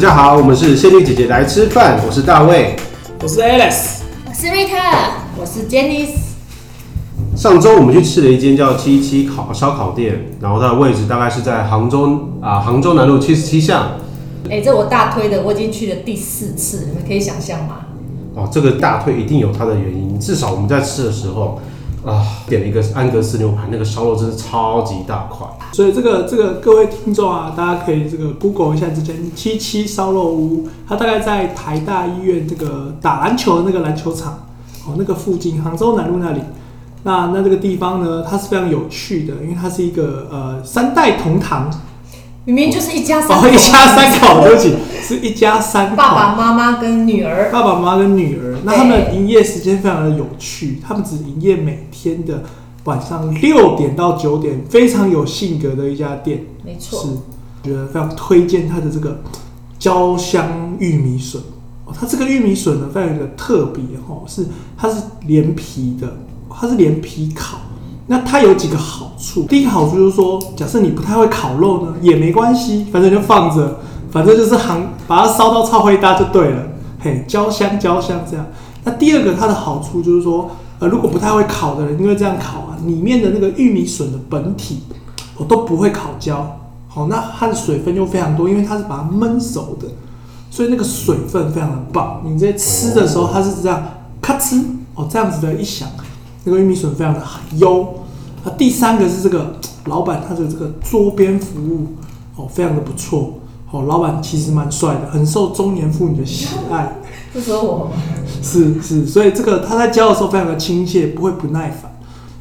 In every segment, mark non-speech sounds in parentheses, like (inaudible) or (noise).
大家好，我们是仙女姐姐来吃饭，我是大卫，我是 Alice，我是 Rita，我是 Janice。上周我们去吃了一间叫七七烤烧烤店，然后它的位置大概是在杭州啊，杭州南路七十七巷。哎、欸，这我大推的，我已经去了第四次，你们可以想象吗？哦，这个大推一定有它的原因，至少我们在吃的时候。啊，点了一个安格斯牛排，那个烧肉真是超级大块。所以这个这个各位听众啊，大家可以这个 Google 一下这间七七烧肉屋，它大概在台大医院这个打篮球的那个篮球场哦，那个附近，杭州南路那里。那那这个地方呢，它是非常有趣的，因为它是一个呃三代同堂。明明就是一家三口，哦，一家三口，对不起，是一家三口，爸爸妈妈跟女儿，爸爸妈妈跟女儿。那他们的营业时间非常的有趣，他们只营业每天的晚上六点到九点，非常有性格的一家店。没错，是觉得非常推荐它的这个焦香玉米笋哦，它这个玉米笋呢非常的特别哦，是它是连皮的，它是连皮烤。那它有几个好处，第一个好处就是说，假设你不太会烤肉呢，也没关系，反正就放着，反正就是行把它烧到超灰搭就对了，嘿，焦香焦香这样。那第二个它的好处就是说，呃，如果不太会烤的人，因为这样烤啊，里面的那个玉米笋的本体，我都不会烤焦，好，那它的水分又非常多，因为它是把它焖熟的，所以那个水分非常的棒。你在吃的时候，它是这样咔哧哦，这样子的一响，那个玉米笋非常的优。那第三个是这个老板，他的这个桌边服务哦，非常的不错哦。老板其实蛮帅的，很受中年妇女的喜爱。不说我吗？是是，所以这个他在教的时候非常的亲切，不会不耐烦。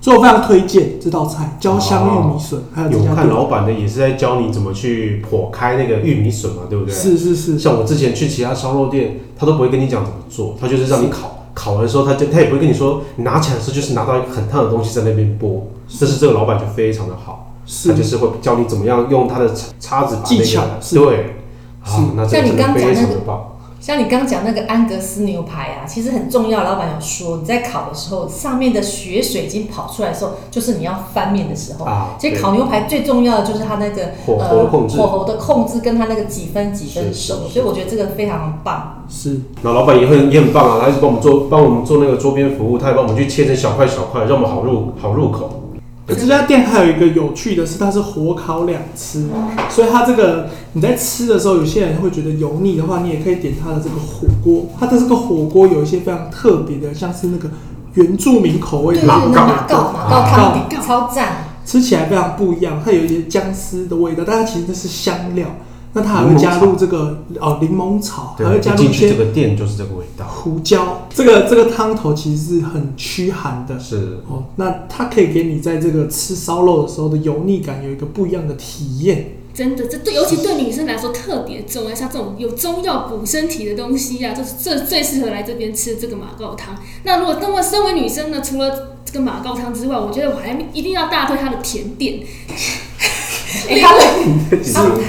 所以我非常推荐这道菜焦香玉米笋。还有有看老板的也是在教你怎么去破开那个玉米笋嘛，对不对？是是是。像我之前去其他烧肉店，他都不会跟你讲怎么做，他就是让你烤。烤的时候，他就他也不会跟你说，你拿起来的时候就是拿到一个很烫的东西在那边剥。但是这个老板就非常的好，他就是会教你怎么样用他的叉子把那个，技巧，对，好，那这个真的非常的棒。像你刚讲那个安格斯牛排啊，其实很重要。老板有说，你在烤的时候，上面的血水已经跑出来的时候，就是你要翻面的时候。啊，其实烤牛排最重要的就是它那个火候的控制，火候的控制跟它那个几分几分熟。所以我觉得这个非常棒。是，那老板也很也很棒啊，他一直帮我们做，帮我们做那个桌边服务，他也帮我们去切成小块小块，让我们好入好入口。这家店还有一个有趣的是，它是火烤两吃，所以它这个你在吃的时候，有些人会觉得油腻的话，你也可以点它的这个火锅。它的这个火锅有一些非常特别的，像是那个原住民口味的马告，马告马告汤底，超赞，吃起来非常不一样。它有一些姜丝的味道，但它其实这是香料。那它还会加入这个哦柠檬草，还会加入一些这个店就是这个味道胡椒。这个这个汤头其实是很驱寒的，是哦。那它可以给你在这个吃烧肉的时候的油腻感有一个不一样的体验。真的，这对尤其对女生来说特别重要。像这种有中药补身体的东西呀、啊，就是这最适合来这边吃这个马告汤。那如果那么身为女生呢，除了这个马告汤之外，我觉得我还一定要大推它的甜点。(laughs) 哎，他的。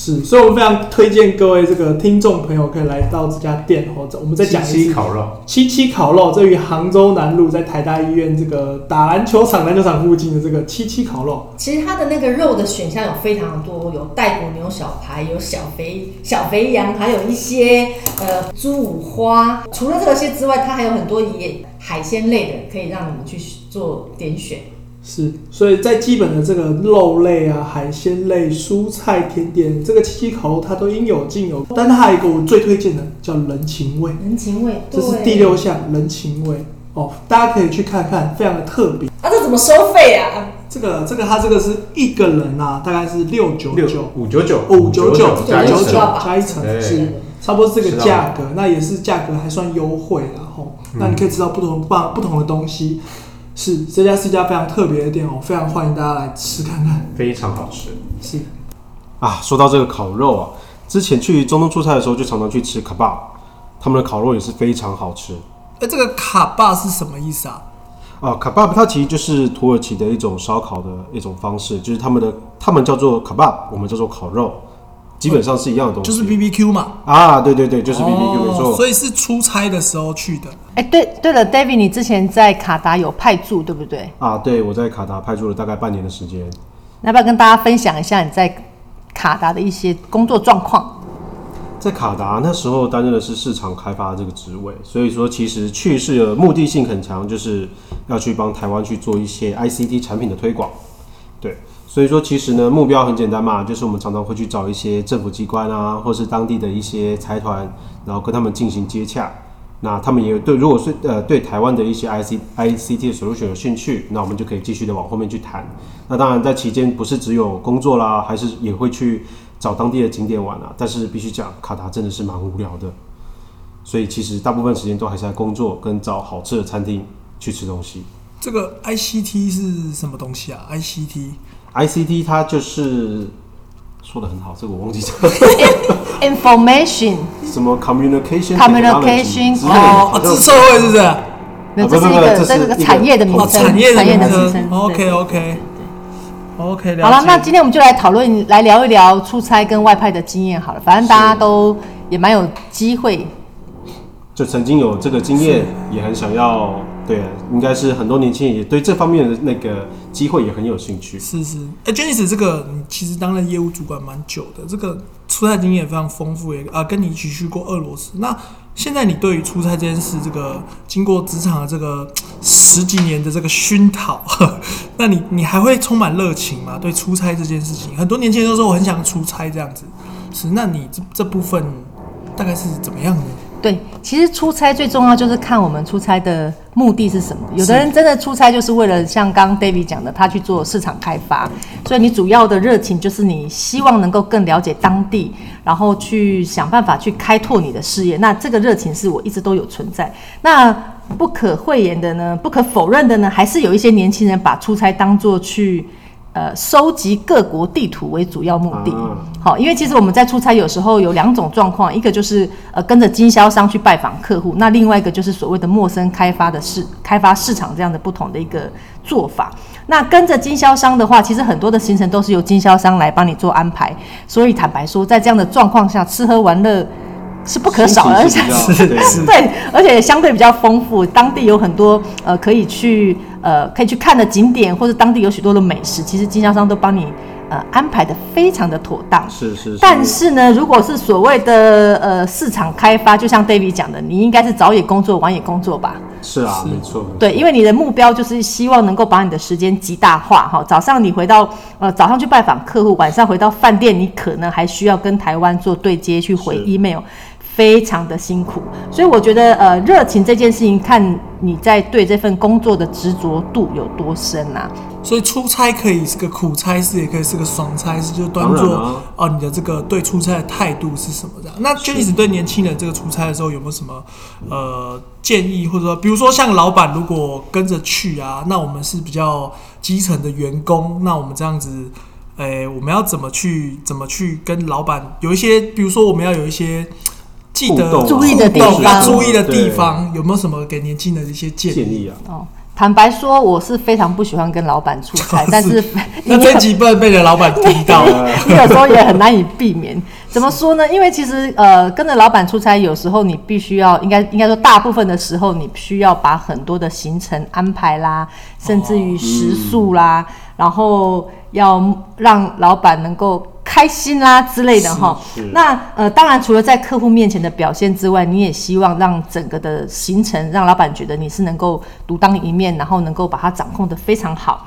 是，所以我们非常推荐各位这个听众朋友可以来到这家店哦。我们再讲一次，七七烤肉，七七烤肉，这于杭州南路，在台大医院这个打篮球场篮球场附近的这个七七烤肉。其实它的那个肉的选项有非常多，有带骨牛小排，有小肥小肥羊，还有一些呃猪五花。除了这些之外，它还有很多也海鲜类的，可以让你们去做点选。是，所以在基本的这个肉类啊、海鲜类、蔬菜、甜点，这个七七烤肉它都应有尽有。但它还有一个我最推荐的叫人情味，人情味，这是第六项人情味。哦，大家可以去看看，非常的特别。啊，这怎么收费啊？这个这个它这个是一个人啊，大概是六九九。五九九。五九九加一层加一层。是。差不多是这个价格，那也是价格还算优惠，然后那你可以吃到不同不不同的东西。是，这家是一家非常特别的店哦，非常欢迎大家来吃看看，非常好吃。是啊，说到这个烤肉啊，之前去中东出差的时候，就常常去吃卡巴，他们的烤肉也是非常好吃。哎，这个卡巴是什么意思啊？啊，卡巴它其实就是土耳其的一种烧烤的一种方式，就是他们的他们叫做卡巴，我们叫做烤肉。基本上是一样的东西，就是 B B Q 嘛。啊，对对对，就是 B B Q，没错。所以是出差的时候去的。哎，对对了，David，你之前在卡达有派驻，对不对？啊，对，我在卡达派驻了大概半年的时间。那要不要跟大家分享一下你在卡达的一些工作状况？在卡达那时候担任的是市场开发这个职位，所以说其实去是的目的性很强，就是要去帮台湾去做一些 ICT 产品的推广。对，所以说其实呢目标很简单嘛，就是我们常常会去找一些政府机关啊，或是当地的一些财团，然后跟他们进行接洽。那他们也对，如果是呃对台湾的一些 IC ICT 的 solution 有兴趣，那我们就可以继续的往后面去谈。那当然在期间不是只有工作啦，还是也会去。找当地的景点玩啊，但是必须讲，卡达真的是蛮无聊的，所以其实大部分时间都还是在工作跟找好吃的餐厅去吃东西。这个 ICT 是什么东西啊？I C T？ICT，ICT 它就是说的很好，这个我忘记讲。(laughs) Information 什么 communication？communication 哦，资社会是不是？没有，这是一个这是个产业的名称，产业的名称。OK OK。OK，好了，那今天我们就来讨论，来聊一聊出差跟外派的经验好了。反正大家都也蛮有机会，就曾经有这个经验，也很想要。对，应该是很多年轻人也对这方面的那个机会也很有兴趣。是是，哎，Janice，这个你其实当了业务主管蛮久的，这个出差经验也非常丰富，也啊跟你一起去过俄罗斯。那现在你对于出差这件事，这个经过职场的这个十几年的这个熏陶，(laughs) 那你你还会充满热情吗？对出差这件事情，很多年轻人都说我很想出差这样子。是，那你这这部分大概是怎么样呢？对，其实出差最重要就是看我们出差的目的是什么。有的人真的出差就是为了像刚刚 David 讲的，他去做市场开发，所以你主要的热情就是你希望能够更了解当地，然后去想办法去开拓你的事业。那这个热情是我一直都有存在。那不可讳言的呢，不可否认的呢，还是有一些年轻人把出差当作去。呃，收集各国地图为主要目的。好，因为其实我们在出差有时候有两种状况，一个就是呃跟着经销商去拜访客户，那另外一个就是所谓的陌生开发的市开发市场这样的不同的一个做法。那跟着经销商的话，其实很多的行程都是由经销商来帮你做安排，所以坦白说，在这样的状况下，吃喝玩乐。是不可少的，而且是对，而且相对比较丰富。当地有很多呃可以去呃可以去看的景点，或者当地有许多的美食，其实经销商都帮你呃安排的非常的妥当。是是，是。但是呢，如果是所谓的呃市场开发，就像 David 讲的，你应该是早也工作，晚也工作吧？是啊，没错。对，因为你的目标就是希望能够把你的时间极大化哈。早上你回到呃早上去拜访客户，晚上回到饭店，你可能还需要跟台湾做对接去回 email。非常的辛苦，所以我觉得，呃，热情这件事情，看你在对这份工作的执着度有多深啊。所以出差可以是个苦差事，也可以是个爽差事，就端坐哦、啊，你的这个对出差的态度是什么这样？那就一直对年轻人这个出差的时候有没有什么呃建议，或者说，比如说像老板如果跟着去啊，那我们是比较基层的员工，那我们这样子，诶、欸，我们要怎么去怎么去跟老板有一些，比如说我们要有一些。记得注意的地方，要注意的地方有没有什么给年轻人的一些建议，啊？哦，坦白说，我是非常不喜欢跟老板出差，(laughs) 但是 (laughs) 那这几份被人老板听到了，(laughs) 你有时候也很难以避免。怎么说呢？因为其实呃，跟着老板出差，有时候你必须要，应该应该说大部分的时候，你需要把很多的行程安排啦，甚至于食宿啦，哦嗯、然后要让老板能够。开心啦之类的哈，那呃，当然除了在客户面前的表现之外，你也希望让整个的行程让老板觉得你是能够独当一面，然后能够把它掌控的非常好。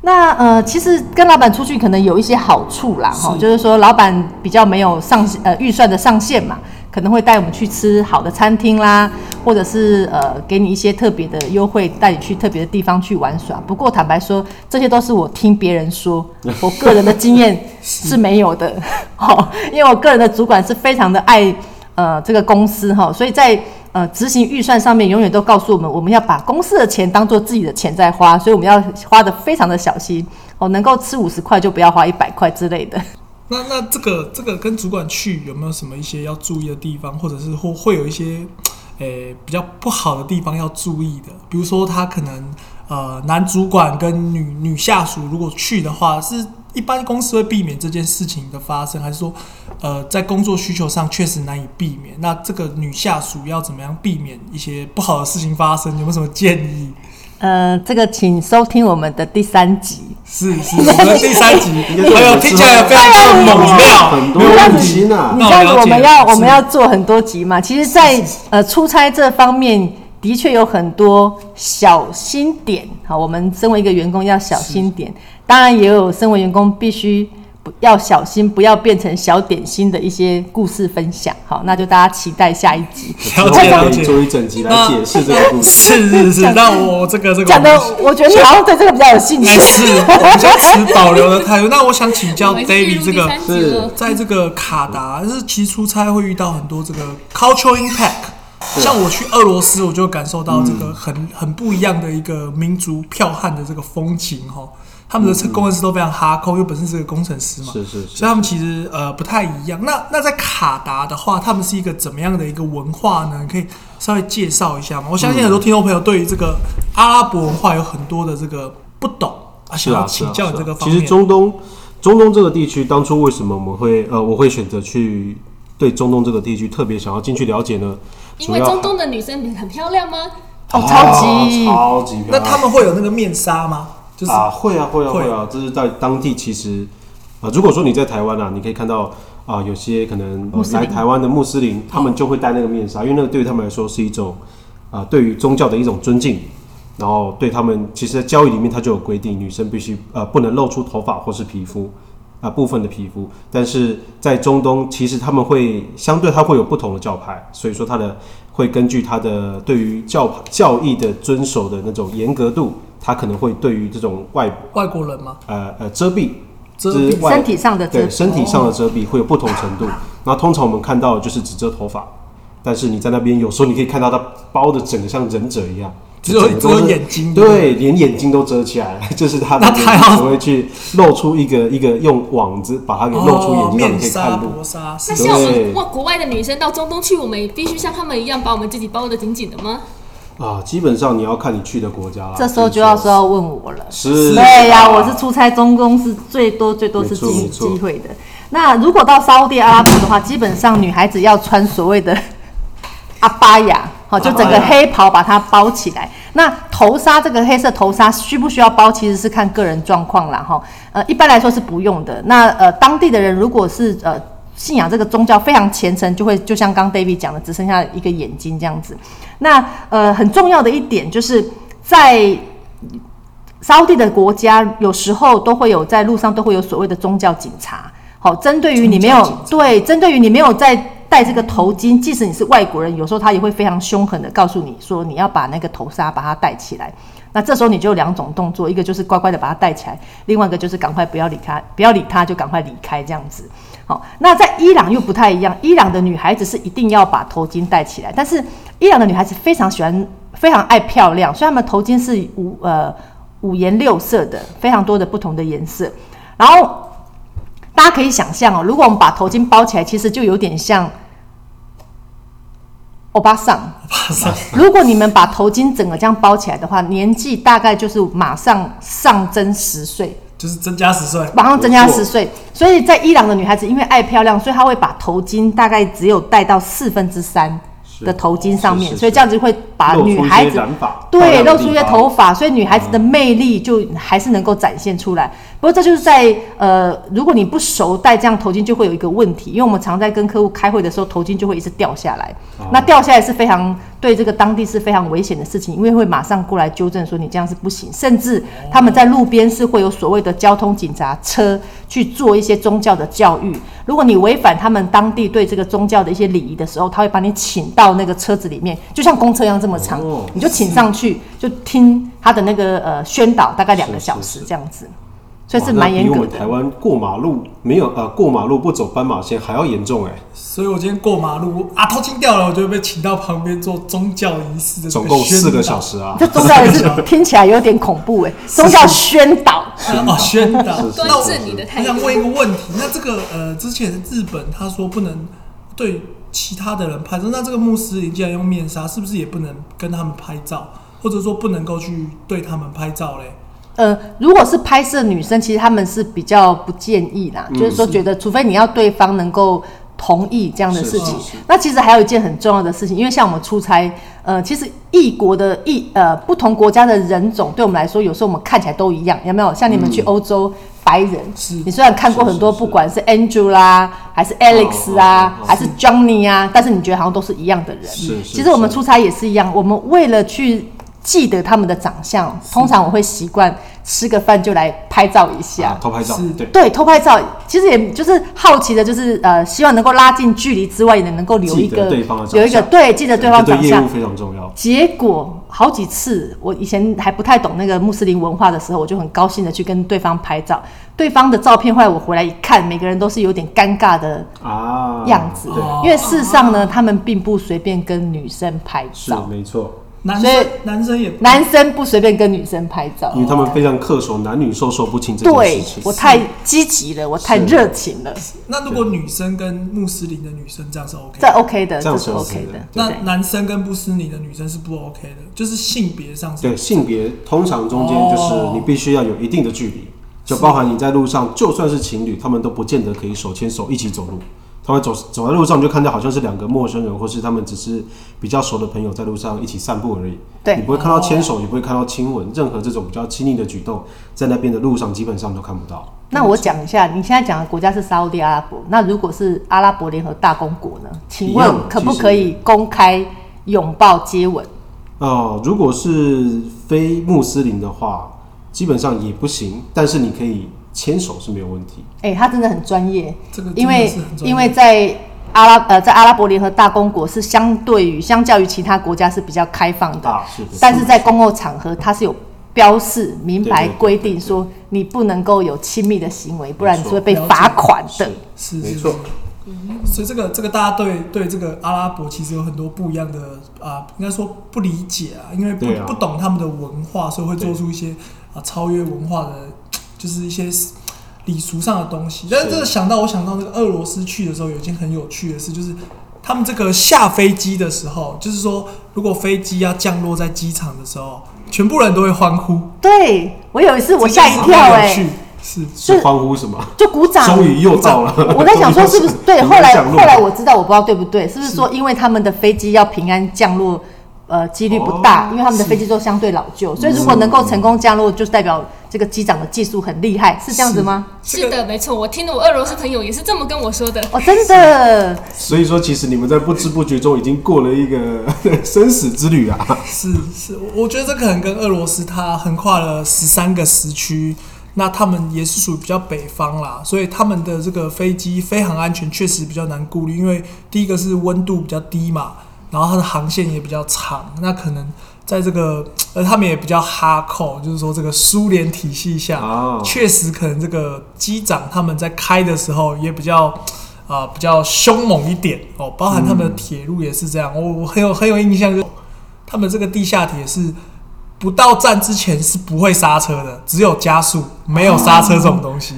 那呃，其实跟老板出去可能有一些好处啦哈，就是说老板比较没有上呃预算的上限嘛。可能会带我们去吃好的餐厅啦，或者是呃给你一些特别的优惠，带你去特别的地方去玩耍。不过坦白说，这些都是我听别人说，(laughs) 我个人的经验是没有的。好，(laughs) 因为我个人的主管是非常的爱呃这个公司哈，所以在呃执行预算上面，永远都告诉我们，我们要把公司的钱当做自己的钱在花，所以我们要花的非常的小心哦，能够吃五十块就不要花一百块之类的。那那这个这个跟主管去有没有什么一些要注意的地方，或者是会会有一些诶、比较不好的地方要注意的？比如说他可能呃男主管跟女女下属如果去的话，是一般公司会避免这件事情的发生，还是说呃在工作需求上确实难以避免？那这个女下属要怎么样避免一些不好的事情发生？有没有什么建议？呃，这个请收听我们的第三集。是是，我们 (laughs) 第三集 (laughs) 哎呦听起来非常的猛料，很多问题呢。你这样子我们要我们要做很多集嘛？其实，在呃出差这方面，的确有很多小心点。好，我们身为一个员工要小心点，当然也有身为员工必须。要小心，不要变成小点心的一些故事分享。好，那就大家期待下一集。了解了解，做一整集来解释这个故事。是是是，那我这个这个讲的，我觉得你好像对这个比较有兴趣。是，我比较持保留的态度。那我想请教 David，这个是在这个卡达，就是其实出差会遇到很多这个 cultural impact。像我去俄罗斯，我就感受到这个很很不一样的一个民族剽悍的这个风情哈。他们的工程师都非常哈扣，因为本身是个工程师嘛，是是，是，所以他们其实呃不太一样。那那在卡达的话，他们是一个怎么样的一个文化呢？你可以稍微介绍一下吗？我相信很多听众朋友对于这个阿拉伯文化有很多的这个不懂啊，想要请教你这个方面。其实中东中东这个地区，当初为什么我们会呃我会选择去对中东这个地区特别想要进去了解呢？因为中东的女生很漂亮吗？哦，超级超级漂亮。那他们会有那个面纱吗？就是、啊，会啊，会啊，会啊，这是在当地其实啊，如果说你在台湾啊，你可以看到啊，有些可能、呃、来台湾的穆斯林，他们就会戴那个面纱，因为那个对于他们来说是一种啊，对于宗教的一种尊敬。然后对他们，其实在教义里面它就有规定，女生必须呃不能露出头发或是皮肤啊部分的皮肤。但是在中东，其实他们会相对它会有不同的教派，所以说它的会根据他的对于教教义的遵守的那种严格度。他可能会对于这种外外国人吗？呃呃，遮蔽，遮蔽身体上的遮蔽，对身体上的遮蔽会有不同程度。那、哦、通常我们看到就是只遮头发，但是你在那边有时候你可以看到他包的整个像忍者一样，只有只有眼睛，对，连眼睛都遮起来，(laughs) 就是他的他只会去露出一个一个用网子把它给露出眼睛，让你可以看路。那像我们哇，国外的女生到中东去，我们也必须像他们一样把我们自己包的紧紧的吗？啊，基本上你要看你去的国家了。这时候就要说要问我了。是。对呀、啊，我是出差中东是最多最多是机机会的。那如果到沙乌地阿拉伯的话，基本上女孩子要穿所谓的阿巴雅，好，就整个黑袍把它包起来。那头纱这个黑色头纱需不需要包，其实是看个人状况啦。哈。呃，一般来说是不用的。那呃，当地的人如果是呃。信仰这个宗教非常虔诚，就会就像刚 David 讲的，只剩下一个眼睛这样子。那呃很重要的一点就是在沙乌地的国家，有时候都会有在路上都会有所谓的宗教警察。好，针对于你没有对，针对于你没有在戴这个头巾，即使你是外国人，有时候他也会非常凶狠的告诉你说，你要把那个头纱把它戴起来。那这时候你就有两种动作，一个就是乖乖的把它戴起来，另外一个就是赶快不要理他，不要理他就赶快离开这样子。好，那在伊朗又不太一样。伊朗的女孩子是一定要把头巾戴起来，但是伊朗的女孩子非常喜欢、非常爱漂亮，所以她们头巾是五呃五颜六色的，非常多的不同的颜色。然后大家可以想象哦，如果我们把头巾包起来，其实就有点像欧巴桑。欧巴桑。如果你们把头巾整个这样包起来的话，年纪大概就是马上上增十岁。就是增加十岁，马上增加十岁，所以在伊朗的女孩子因为爱漂亮，所以她会把头巾大概只有戴到四分之三的头巾上面，所以这样子会把女孩子对露出一些头发，所以女孩子的魅力就还是能够展现出来。不过这就是在呃，如果你不熟戴这样头巾，就会有一个问题，因为我们常在跟客户开会的时候，头巾就会一直掉下来。那掉下来是非常对这个当地是非常危险的事情，因为会马上过来纠正说你这样是不行，甚至他们在路边是会有所谓的交通警察车去做一些宗教的教育。如果你违反他们当地对这个宗教的一些礼仪的时候，他会把你请到那个车子里面，就像公车一样这么长，你就请上去，就听他的那个呃宣导，大概两个小时这样子。所以是蛮严格的。比我们台湾过马路没有呃过马路不走斑马线还要严重哎。所以我今天过马路啊，头巾掉了，我就会被请到旁边做宗教仪式的。总共四个小时啊。这宗教仪式听起来有点恐怖哎。(laughs) 宗教宣导。哦，宣导。端正你的态度。我想问一个问题，那这个呃，之前日本他说不能对其他的人拍照，那这个穆斯林既然用面纱，是不是也不能跟他们拍照，或者说不能够去对他们拍照嘞？呃，如果是拍摄女生，其实他们是比较不建议啦，嗯、就是说觉得，除非你要对方能够同意这样的事情。那其实还有一件很重要的事情，因为像我们出差，呃，其实异国的异呃不同国家的人种，对我们来说，有时候我们看起来都一样，有没有？像你们去欧洲。嗯白人，你虽然看过很多，不管是 Andrew 啦，还是 Alex 啊，还是 Johnny 啊，但是你觉得好像都是一样的人。是，其实我们出差也是一样，我们为了去记得他们的长相，通常我会习惯吃个饭就来拍照一下，偷拍照，对。对，偷拍照，其实也就是好奇的，就是呃，希望能够拉近距离之外，也能够留一个有一个对，记得对方长相。非常重要。结果好几次，我以前还不太懂那个穆斯林文化的时候，我就很高兴的去跟对方拍照。对方的照片，后来我回来一看，每个人都是有点尴尬的啊。样子，啊、因为事实上呢，他们并不随便跟女生拍照，是没错。男生男生也男生不随便跟女生拍照，因为他们非常恪守男女授受不亲这件事情。对，我太积极了，我太热情了。那如果女生跟穆斯林的女生这样是 OK，这 OK 的，这是 OK 的。那男生跟穆斯林的女生是不 OK 的，就是性别上是。对，性别通常中间就是你必须要有一定的距离。就包含你在路上，就算是情侣，他们都不见得可以手牵手一起走路。他们走走在路上，你就看到好像是两个陌生人，或是他们只是比较熟的朋友在路上一起散步而已。对，你不会看到牵手，也不会看到亲吻，任何这种比较亲密的举动，在那边的路上基本上都看不到。那我讲一下，你现在讲的国家是沙乌地阿拉伯，那如果是阿拉伯联合大公国呢？请问可不可以公开拥抱接吻？哦、呃，如果是非穆斯林的话。基本上也不行，但是你可以牵手是没有问题。哎、欸，他真的很专业，这个因为因为在阿拉呃在阿拉伯联合大公国是相对于相较于其他国家是比较开放的，啊、是的，但是在公共场合它是有标示明白规定说你不能够有亲密的行为，不然你是会被罚款的。是没错。所以这个这个大家对对这个阿拉伯其实有很多不一样的啊，应该说不理解啊，因为不、啊、不懂他们的文化，所以会做出一些啊超越文化的，就是一些礼俗上的东西。但是这个想到我想到那个俄罗斯去的时候，有一件很有趣的事，就是他们这个下飞机的时候，就是说如果飞机要降落在机场的时候，全部人都会欢呼。对，我有一次我吓一跳哎、欸。是是欢呼什么？就鼓掌。终于又到了。我在想说是不是对？后来后来我知道，我不知道对不对？是不是说因为他们的飞机要平安降落，呃，几率不大，因为他们的飞机都相对老旧，所以如果能够成功降落，就是代表这个机长的技术很厉害，是这样子吗？是的，没错。我听了我俄罗斯朋友也是这么跟我说的。哦，真的。所以说，其实你们在不知不觉中已经过了一个 (laughs) 生死之旅啊。是是，我觉得这可能跟俄罗斯它横跨了十三个时区。那他们也是属于比较北方啦，所以他们的这个飞机飞行安全确实比较难顾虑，因为第一个是温度比较低嘛，然后它的航线也比较长，那可能在这个呃他们也比较哈扣，就是说这个苏联体系下，确实可能这个机长他们在开的时候也比较啊、呃、比较凶猛一点哦，包含他们的铁路也是这样，我我很有很有印象，就他们这个地下铁是。不到站之前是不会刹车的，只有加速，没有刹车这种东西。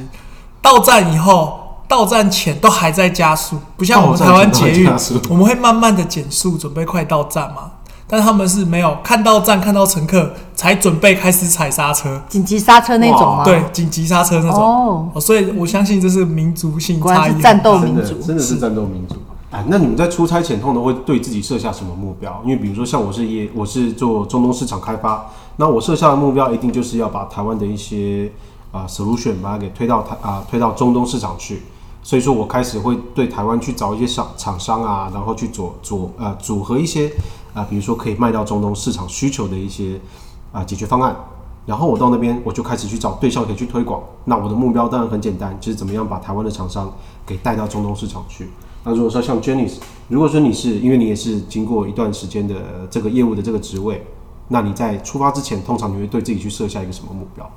到站以后，到站前都还在加速，不像我们台湾捷运，我们会慢慢的减速，准备快到站嘛。但他们是没有看到站、看到乘客才准备开始踩刹车，紧急刹车那种吗？对，紧急刹车那种。哦，所以我相信这是民族性差异，战斗民族，真的是战斗民族。哎，那你们在出差前通常会对自己设下什么目标？因为比如说像我是业，我是做中东市场开发，那我设下的目标一定就是要把台湾的一些啊 solution 把它给推到台啊推到中东市场去。所以说我开始会对台湾去找一些商厂商啊，然后去组组呃组合一些啊，比如说可以卖到中东市场需求的一些啊解决方案。然后我到那边我就开始去找对象可以去推广。那我的目标当然很简单，就是怎么样把台湾的厂商给带到中东市场去。那如果说像 Jenny，如果说你是因为你也是经过一段时间的这个业务的这个职位，那你在出发之前，通常你会对自己去设下一个什么目标？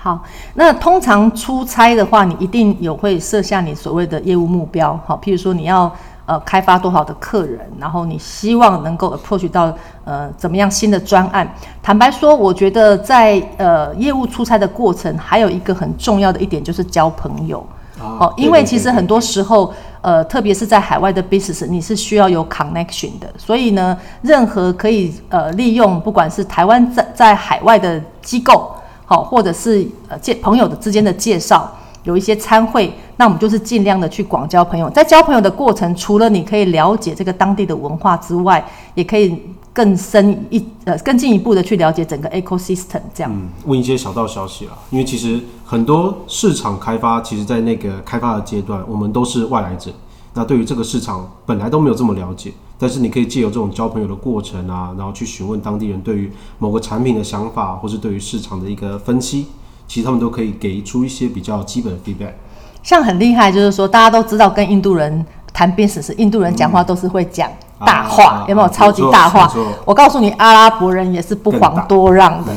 好，那通常出差的话，你一定有会设下你所谓的业务目标。好，譬如说你要呃开发多少的客人，然后你希望能够 approach 到呃怎么样新的专案。坦白说，我觉得在呃业务出差的过程，还有一个很重要的一点就是交朋友。哦，因为其实很多时候，呃，特别是在海外的 business，你是需要有 connection 的。所以呢，任何可以呃利用，不管是台湾在在海外的机构，好，或者是呃介朋友的之间的介绍，有一些参会，那我们就是尽量的去广交朋友。在交朋友的过程，除了你可以了解这个当地的文化之外，也可以更深一呃更进一步的去了解整个 ecosystem。这样，嗯，问一些小道消息啊，因为其实很多市场开发，其实在那个开发的阶段，我们都是外来者。那对于这个市场本来都没有这么了解，但是你可以借由这种交朋友的过程啊，然后去询问当地人对于某个产品的想法，或是对于市场的一个分析，其实他们都可以给出一些比较基本的 feedback。像很厉害，就是说大家都知道跟印度人谈 business，印度人讲话都是会讲。大话、啊、有没有超级大话？我告诉你，阿拉伯人也是不遑多让的。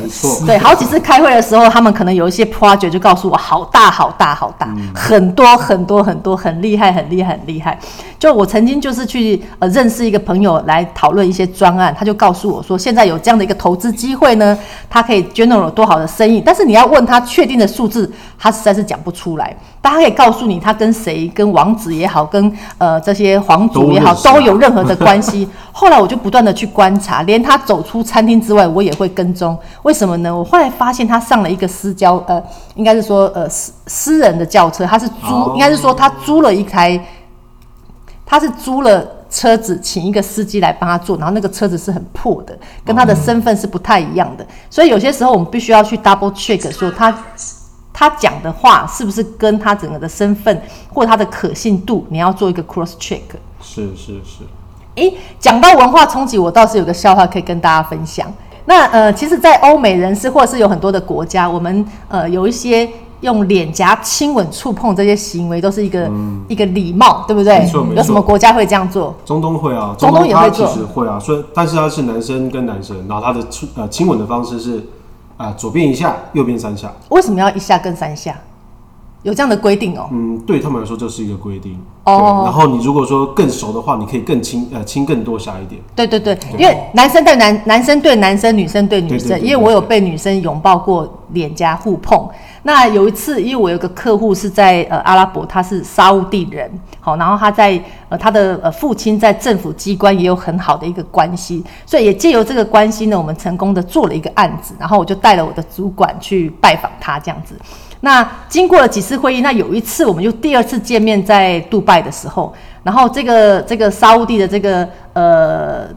对，好几次开会的时候，他们可能有一些 project 就告诉我好大好大好大，嗯、很多很多很多很厉害很厉害很厉害。就我曾经就是去呃认识一个朋友来讨论一些专案，他就告诉我说，现在有这样的一个投资机会呢，他可以 generate 多好的生意。但是你要问他确定的数字，他实在是讲不出来。但他可以告诉你，他跟谁，跟王子也好，跟呃这些皇族也好，都有任何的关。(laughs) 关系。后来我就不断的去观察，连他走出餐厅之外，我也会跟踪。为什么呢？我后来发现他上了一个私交，呃，应该是说呃私私人的轿车，他是租，oh. 应该是说他租了一台，他是租了车子，请一个司机来帮他做，然后那个车子是很破的，跟他的身份是不太一样的。所以有些时候我们必须要去 double check，说他他讲的话是不是跟他整个的身份或他的可信度，你要做一个 cross check。是是是。诶，讲到文化冲击，我倒是有个笑话可以跟大家分享。那呃，其实，在欧美人士或者是有很多的国家，我们呃有一些用脸颊亲吻、触碰这些行为，都是一个、嗯、一个礼貌，对不对？没错没错。有什么国家会这样做？中东会啊，中东也会做。其实会啊，所以但是他是男生跟男生，然后他的亲呃亲吻的方式是啊、呃、左边一下，右边三下。为什么要一下跟三下？有这样的规定哦。嗯，对他们来说这是一个规定。哦。然后你如果说更熟的话，你可以更亲，呃，亲更多下一点。对对对，因为男生对男，男生对男生，女生对女生。因为我有被女生拥抱过，脸颊互碰。那有一次，因为我有个客户是在呃阿拉伯，他是沙乌地人，好，然后他在呃他的呃父亲在政府机关也有很好的一个关系，所以也借由这个关系呢，我们成功的做了一个案子，然后我就带了我的主管去拜访他这样子。那经过了几次会议，那有一次我们就第二次见面在杜拜的时候，然后这个这个沙乌地的这个呃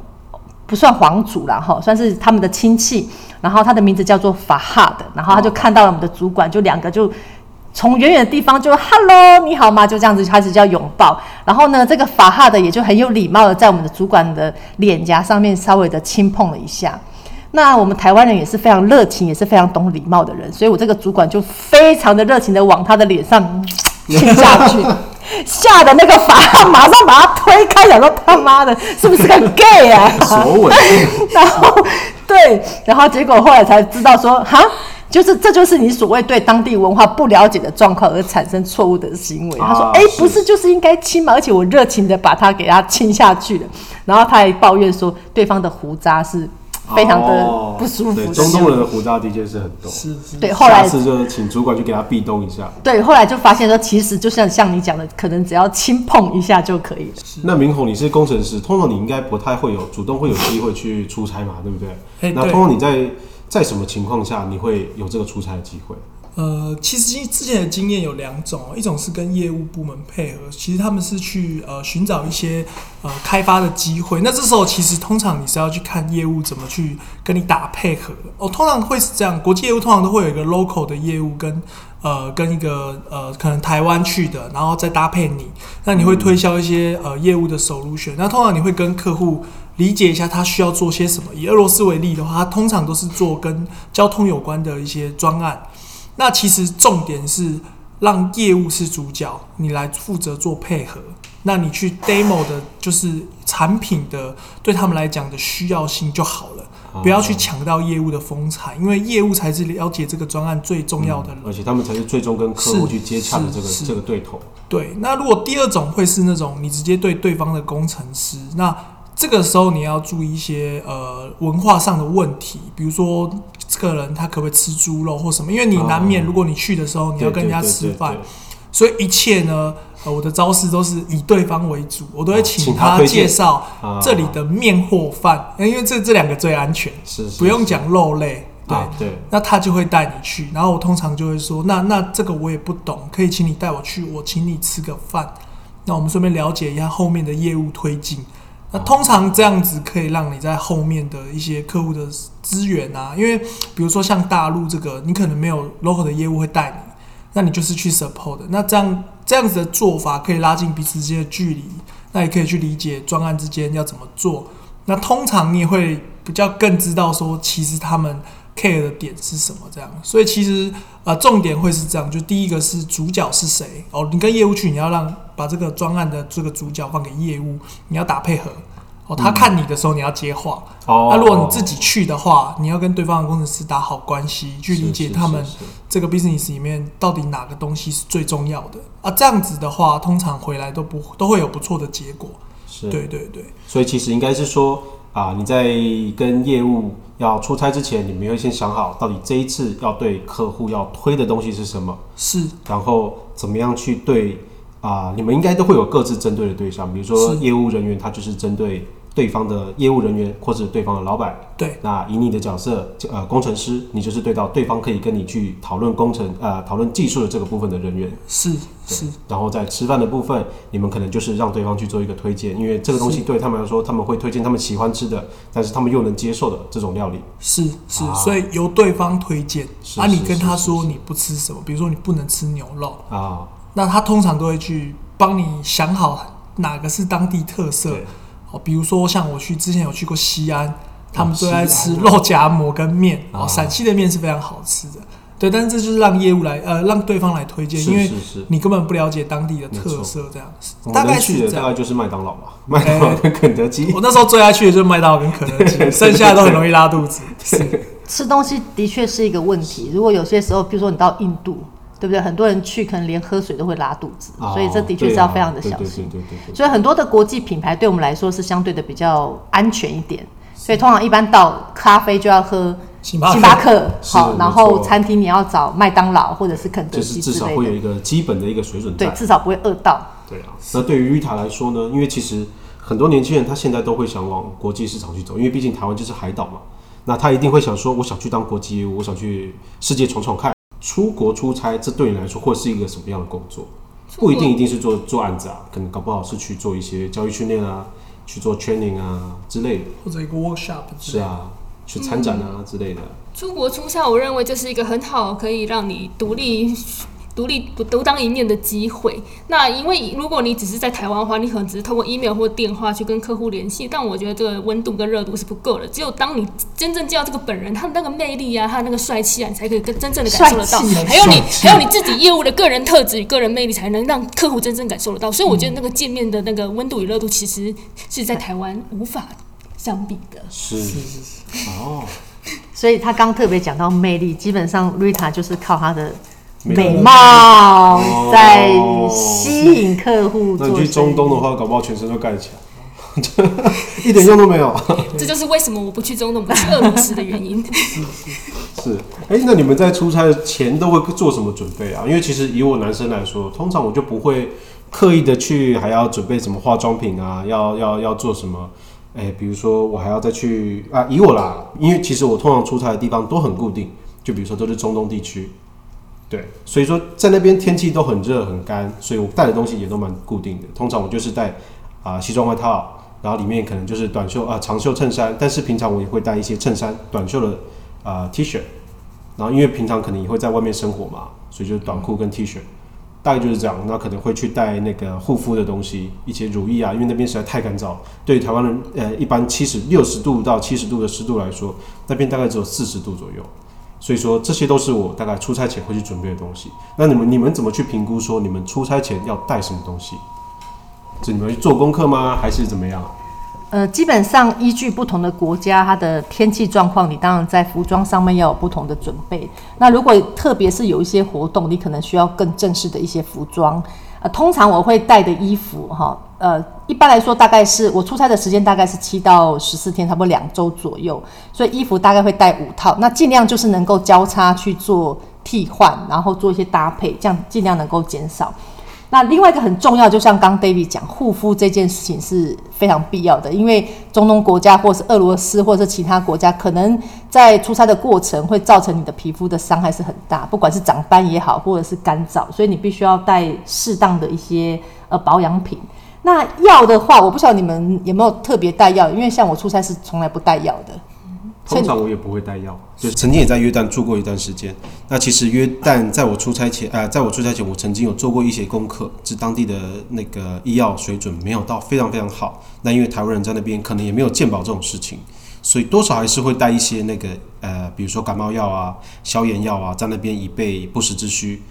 不算皇族啦哈，算是他们的亲戚，然后他的名字叫做法哈的，然后他就看到了我们的主管，就两个就从远远的地方就 Hello 你好吗？就这样子开始叫拥抱，然后呢这个法哈的也就很有礼貌的在我们的主管的脸颊上面稍微的轻碰了一下。那我们台湾人也是非常热情，也是非常懂礼貌的人，所以我这个主管就非常的热情的往他的脸上 (laughs) 亲下去，(laughs) 吓得那个法汉马上把他推开，想说他妈的是不是个 gay 啊？(laughs) 然后对，然后结果后来才知道说，哈，就是这就是你所谓对当地文化不了解的状况而产生错误的行为。他说，哎、欸，不是就是应该亲嘛？而且我热情的把他给他亲下去了，然后他还抱怨说对方的胡渣是。非常的不舒服。哦、对，中东人的胡渣的确是很多。是是。对，后来下次就请主管去给他壁咚一下。对，后来就发现说，其实就像像你讲的，可能只要轻碰一下就可以了。那明宏，你是工程师，通常你应该不太会有主动会有机会去出差嘛，对不对？欸、那通常你在在什么情况下你会有这个出差的机会？呃，其实之前的经验有两种，一种是跟业务部门配合，其实他们是去呃寻找一些呃开发的机会。那这时候其实通常你是要去看业务怎么去跟你打配合。哦，通常会是这样，国际业务通常都会有一个 local 的业务跟呃跟一个呃可能台湾去的，然后再搭配你。那你会推销一些呃业务的 solution。那通常你会跟客户理解一下他需要做些什么。以俄罗斯为例的话，他通常都是做跟交通有关的一些专案。那其实重点是让业务是主角，你来负责做配合。那你去 demo 的就是产品的对他们来讲的需要性就好了，哦、不要去抢到业务的风采，因为业务才是了解这个专案最重要的人，嗯，而且他们才是最终跟客户去接洽的这个这个对头。对，那如果第二种会是那种你直接对对方的工程师，那这个时候你要注意一些呃文化上的问题，比如说。这个人他可不可以吃猪肉或什么？因为你难免，如果你去的时候你要跟人家吃饭，所以一切呢，呃，我的招式都是以对方为主，我都会请他介绍这里的面或饭，因为这这两个最安全，是。不用讲肉类，对、啊、对，那他就会带你去，然后我通常就会说，那那这个我也不懂，可以请你带我去，我请你吃个饭，那我们顺便了解一下后面的业务推进。那通常这样子可以让你在后面的一些客户的资源啊，因为比如说像大陆这个，你可能没有 local 的业务会带你，那你就是去 support。那这样这样子的做法可以拉近彼此之间的距离，那也可以去理解专案之间要怎么做。那通常你也会比较更知道说，其实他们 care 的点是什么这样。所以其实呃重点会是这样，就第一个是主角是谁哦，你跟业务去，你要让把这个专案的这个主角放给业务，你要打配合哦。他看你的时候你要接话哦。那如果你自己去的话，你要跟对方的工程师打好关系，去理解他们这个 business 里面到底哪个东西是最重要的啊。这样子的话，通常回来都不都会有不错的结果。是对对对，所以其实应该是说啊，你在跟业务要出差之前，你们要先想好，到底这一次要对客户要推的东西是什么？是，然后怎么样去对啊？你们应该都会有各自针对的对象，比如说业务人员，他就是针对。对方的业务人员或者对方的老板，对，那以你的角色，呃，工程师，你就是对到对方可以跟你去讨论工程，呃，讨论技术的这个部分的人员，是是。然后在吃饭的部分，你们可能就是让对方去做一个推荐，因为这个东西对他们来说，他们会推荐他们喜欢吃的，但是他们又能接受的这种料理，是是、啊。所以由对方推荐，啊，你跟他说你不吃什么，比如说你不能吃牛肉啊，那他通常都会去帮你想好哪个是当地特色。比如说像我去之前有去过西安，他们最爱吃肉夹馍跟面哦，陕西的面是非常好吃的。对，但是这就是让业务来呃让对方来推荐，因为你根本不了解当地的特色这样子。大概去的大概就是麦当劳吧，(laughs) 麦当劳跟肯德基。我那时候最爱去的就是麦当劳跟肯德基，(laughs) 剩下的都很容易拉肚子。是 (laughs) 吃东西的确是一个问题。如果有些时候，比如说你到印度。对不对？很多人去可能连喝水都会拉肚子，哦、所以这的确是要非常的小心。所以很多的国际品牌对我们来说是相对的比较安全一点。所以通常一般到咖啡就要喝星巴克，巴克好，然后餐厅你要找麦当劳或者是肯德基之类的，就是至少会有一个基本的一个水准。对，至少不会饿到。对啊。那对于 Rita 来说呢？因为其实很多年轻人他现在都会想往国际市场去走，因为毕竟台湾就是海岛嘛。那他一定会想说，我想去当国际业务，我想去世界闯闯看。出国出差，这对你来说会是一个什么样的工作？不一定一定是做做案子啊，可能搞不好是去做一些教育训练啊，去做 training 啊之类的，或者一个 workshop。是啊，去参展啊之类的。嗯，出国出差，我认为这是一个很好可以让你独立。独立独当一面的机会。那因为如果你只是在台湾的话，你可能只是透过 email 或电话去跟客户联系。但我觉得这个温度跟热度是不够的。只有当你真正见到这个本人，他的那个魅力啊，他的那个帅气啊，你才可以跟真正的感受得到。(laughs) 还有你，还有你自己业务的个人特质与个人魅力，才能让客户真正感受得到。所以我觉得那个见面的那个温度与热度，其实是在台湾无法相比的。是是是哦。所以他刚特别讲到魅力，基本上 Rita 就是靠他的。美貌在吸引客户。那你去中东的话，搞不好全身都盖起来，(laughs) 一点用都没有。(laughs) 这就是为什么我不去中东，不去俄罗斯的原因。(laughs) 是是是。哎，那你们在出差前都会做什么准备啊？因为其实以我男生来说，通常我就不会刻意的去还要准备什么化妆品啊，要要要做什么？哎，比如说我还要再去啊，以我啦，因为其实我通常出差的地方都很固定，就比如说都是中东地区。对，所以说在那边天气都很热很干，所以我带的东西也都蛮固定的。通常我就是带啊、呃、西装外套，然后里面可能就是短袖啊、呃、长袖衬衫，但是平常我也会带一些衬衫、短袖的啊、呃、T 恤。然后因为平常可能也会在外面生活嘛，所以就是短裤跟 T 恤，大概就是这样。那可能会去带那个护肤的东西，一些乳液啊，因为那边实在太干燥。对于台湾人，呃，一般七十六十度到七十度的湿度来说，那边大概只有四十度左右。所以说，这些都是我大概出差前会去准备的东西。那你们你们怎么去评估说你们出差前要带什么东西？是你们去做功课吗？还是怎么样？呃，基本上依据不同的国家它的天气状况，你当然在服装上面要有不同的准备。那如果特别是有一些活动，你可能需要更正式的一些服装。呃，通常我会带的衣服哈，呃，一般来说大概是我出差的时间大概是七到十四天，差不多两周左右，所以衣服大概会带五套，那尽量就是能够交叉去做替换，然后做一些搭配，这样尽量能够减少。那另外一个很重要，就像刚 David 讲，护肤这件事情是非常必要的，因为中东国家或是俄罗斯或者其他国家，可能在出差的过程会造成你的皮肤的伤害是很大，不管是长斑也好，或者是干燥，所以你必须要带适当的一些呃保养品。那药的话，我不晓得你们有没有特别带药，因为像我出差是从来不带药的。通常我也不会带药，就曾经也在约旦住过一段时间。那其实约旦在我出差前，呃，在我出差前，我曾经有做过一些功课，是当地的那个医药水准没有到非常非常好。那因为台湾人在那边可能也没有健保这种事情，所以多少还是会带一些那个呃，比如说感冒药啊、消炎药啊，在那边以备不时之需。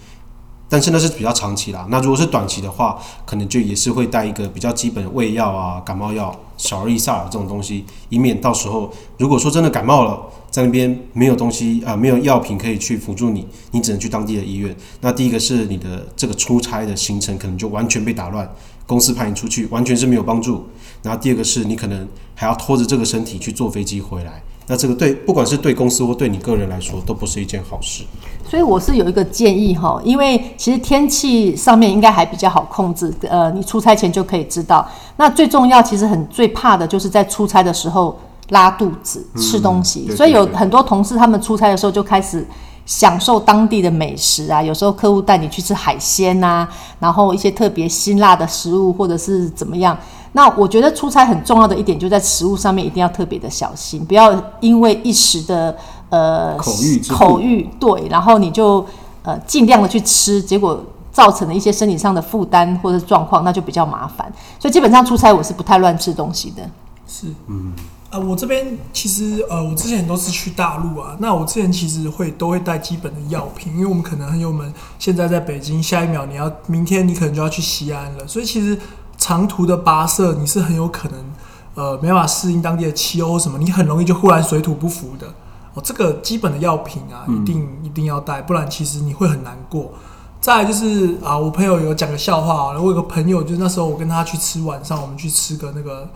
但是那是比较长期啦，那如果是短期的话，可能就也是会带一个比较基本的胃药啊、感冒药、小儿益萨尔这种东西，以免到时候如果说真的感冒了，在那边没有东西啊、没有药品可以去辅助你，你只能去当地的医院。那第一个是你的这个出差的行程可能就完全被打乱，公司派你出去完全是没有帮助。然后第二个是你可能还要拖着这个身体去坐飞机回来。那这个对，不管是对公司或对你个人来说，都不是一件好事。所以我是有一个建议哈，因为其实天气上面应该还比较好控制，呃，你出差前就可以知道。那最重要，其实很最怕的就是在出差的时候拉肚子、吃东西。嗯、所以有很多同事他们出差的时候就开始享受当地的美食啊，有时候客户带你去吃海鲜呐，然后一些特别辛辣的食物或者是怎么样。那我觉得出差很重要的一点，就在食物上面一定要特别的小心，不要因为一时的呃口欲口欲对，然后你就呃尽量的去吃，结果造成了一些身体上的负担或者状况，那就比较麻烦。所以基本上出差我是不太乱吃东西的。是，嗯，呃，我这边其实呃，我之前都是去大陆啊，那我之前其实会都会带基本的药品，因为我们可能很有门，现在在北京，下一秒你要明天你可能就要去西安了，所以其实。长途的跋涉，你是很有可能，呃，没办法适应当地的气候什么，你很容易就忽然水土不服的。哦，这个基本的药品啊，一定一定要带，不然其实你会很难过。再来就是啊，我朋友有讲个笑话啊，我有个朋友，就是那时候我跟他去吃晚上，我们去吃个那个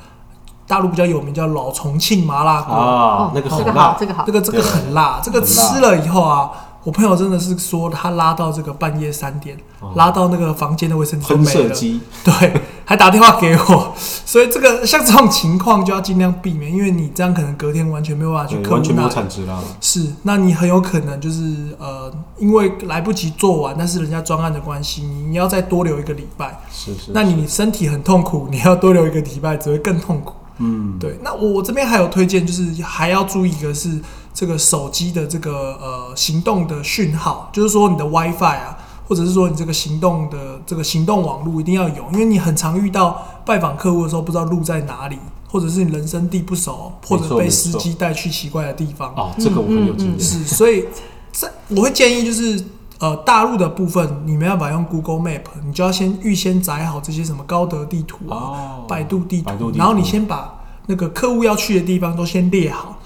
大陆比较有名叫老重庆麻辣锅啊，那个很辣，这个好，这个这个很辣，这个吃了以后啊。我朋友真的是说，他拉到这个半夜三点，哦、拉到那个房间的卫生间没了，(laughs) 对，还打电话给我，(laughs) 所以这个像这种情况就要尽量避免，因为你这样可能隔天完全没有办法去客户那里，完全没有产值了。是，那你很有可能就是呃，因为来不及做完，但是人家专案的关系，你你要再多留一个礼拜，是是，是，那你身体很痛苦，(laughs) 你要多留一个礼拜，只会更痛苦。嗯，对。那我这边还有推荐，就是还要注意一个是。这个手机的这个呃行动的讯号，就是说你的 WiFi 啊，或者是说你这个行动的这个行动网络一定要有，因为你很常遇到拜访客户的时候不知道路在哪里，或者是你人生地不熟，或者被司机带去奇怪的地方。啊，这个我很有经验。是，所以这我会建议就是呃大陆的部分，你没办法用 Google Map，你就要先预先载好这些什么高德地图啊、哦、百度地图，然后你先把那个客户要去的地方都先列好。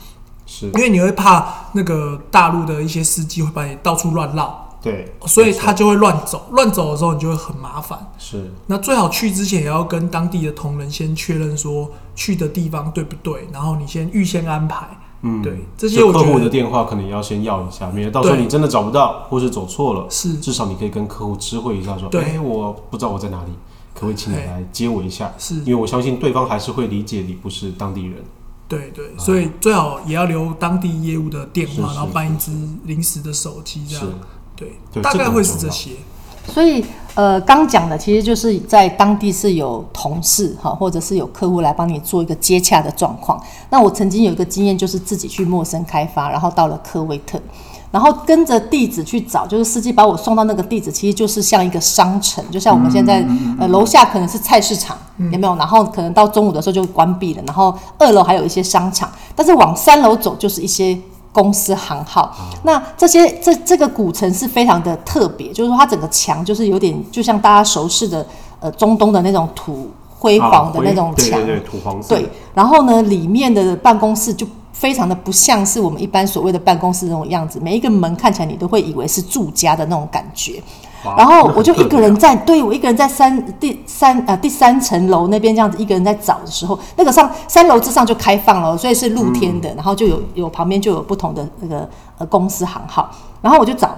是，因为你会怕那个大陆的一些司机会把你到处乱绕，对，所以他就会乱走，乱走的时候你就会很麻烦。是，那最好去之前也要跟当地的同仁先确认说去的地方对不对，然后你先预先安排。嗯，对，这些客户的电话可能也要先要一下，免得到时候你真的找不到或是走错了，是，至少你可以跟客户知会一下说，对，哎，我不知道我在哪里，可不可以请你来接我一下？是，因为我相信对方还是会理解你不是当地人。对对，所以最好也要留当地业务的电话，然后办一支临时的手机，这样。对，大概会是这些。所以呃，刚讲的其实就是在当地是有同事哈，或者是有客户来帮你做一个接洽的状况。那我曾经有一个经验，就是自己去陌生开发，然后到了科威特。然后跟着地址去找，就是司机把我送到那个地址，其实就是像一个商城，就像我们现在、嗯、呃楼下可能是菜市场，嗯、有没有？然后可能到中午的时候就关闭了，然后二楼还有一些商场，但是往三楼走就是一些公司行号。嗯、那这些这这个古城是非常的特别，就是说它整个墙就是有点就像大家熟悉的呃中东的那种土灰黄的那种墙，啊、对对对，土黄色。对，然后呢里面的办公室就。非常的不像是我们一般所谓的办公室那种样子，每一个门看起来你都会以为是住家的那种感觉。然后我就一个人在，对，我一个人在三第三呃第三层楼那边这样子一个人在找的时候，那个上三楼之上就开放了，所以是露天的，然后就有有旁边就有不同的那个呃公司行号，然后我就找，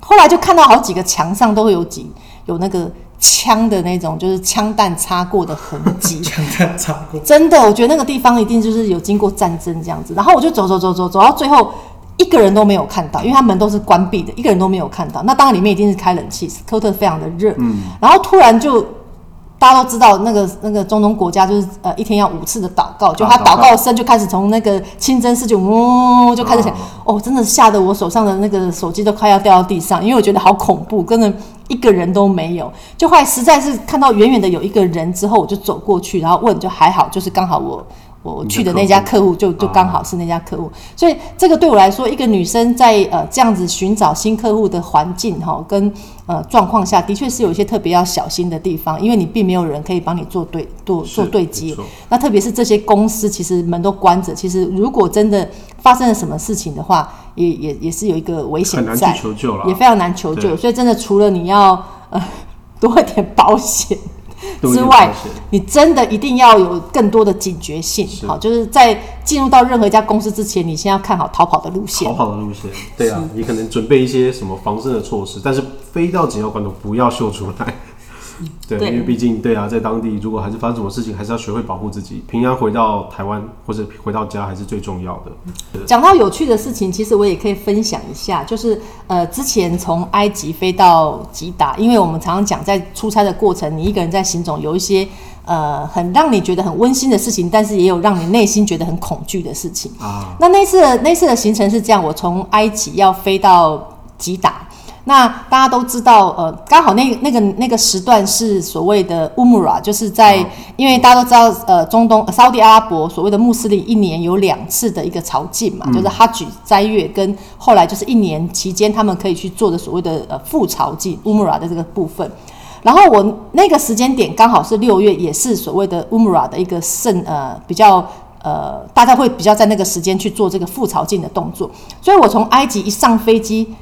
后来就看到好几个墙上都会有几有那个。枪的那种，就是枪弹擦过的痕迹。(laughs) 枪弹擦过，真的，我觉得那个地方一定就是有经过战争这样子。然后我就走走走走走到最后，一个人都没有看到，因为他门都是关闭的，一个人都没有看到。那当然里面一定是开冷气，斯科特非常的热。嗯，然后突然就。大家都知道，那个那个中东国家就是呃一天要五次的祷告，就他祷告声就开始从那个清真寺就嗡就开始响，哦，真的吓得我手上的那个手机都快要掉到地上，因为我觉得好恐怖，根本一个人都没有。就后来实在是看到远远的有一个人之后，我就走过去，然后问，就还好，就是刚好我。我去的那家客户就就刚好是那家客户，所以这个对我来说，一个女生在呃这样子寻找新客户的环境哈，跟呃状况下的确是有一些特别要小心的地方，因为你并没有人可以帮你做对做做对接。那特别是这些公司其实门都关着，其实如果真的发生了什么事情的话，也也也是有一个危险在，也非常难求救。所以真的除了你要呃多一点保险。之外，你真的一定要有更多的警觉性，好，就是在进入到任何一家公司之前，你先要看好逃跑的路线。逃跑的路线，对啊，你可能准备一些什么防身的措施，但是飞到紧要关头不要秀出来。对，因为毕竟对啊，在当地如果还是发生什么事情，还是要学会保护自己。平安回到台湾或者回到家还是最重要的。讲到有趣的事情，其实我也可以分享一下，就是呃，之前从埃及飞到吉达，因为我们常常讲在出差的过程，你一个人在行走，有一些呃很让你觉得很温馨的事情，但是也有让你内心觉得很恐惧的事情啊。那那次的那次的行程是这样，我从埃及要飞到吉达。那大家都知道，呃，刚好那那个那个时段是所谓的乌姆拉，就是在，因为大家都知道，呃，中东沙乌地阿拉伯所谓的穆斯林一年有两次的一个朝觐嘛，就是哈举斋月跟后来就是一年期间他们可以去做的所谓的呃复朝觐乌姆拉的这个部分。然后我那个时间点刚好是六月，也是所谓的乌姆拉的一个盛呃比较呃大家会比较在那个时间去做这个复朝觐的动作，所以我从埃及一上飞机。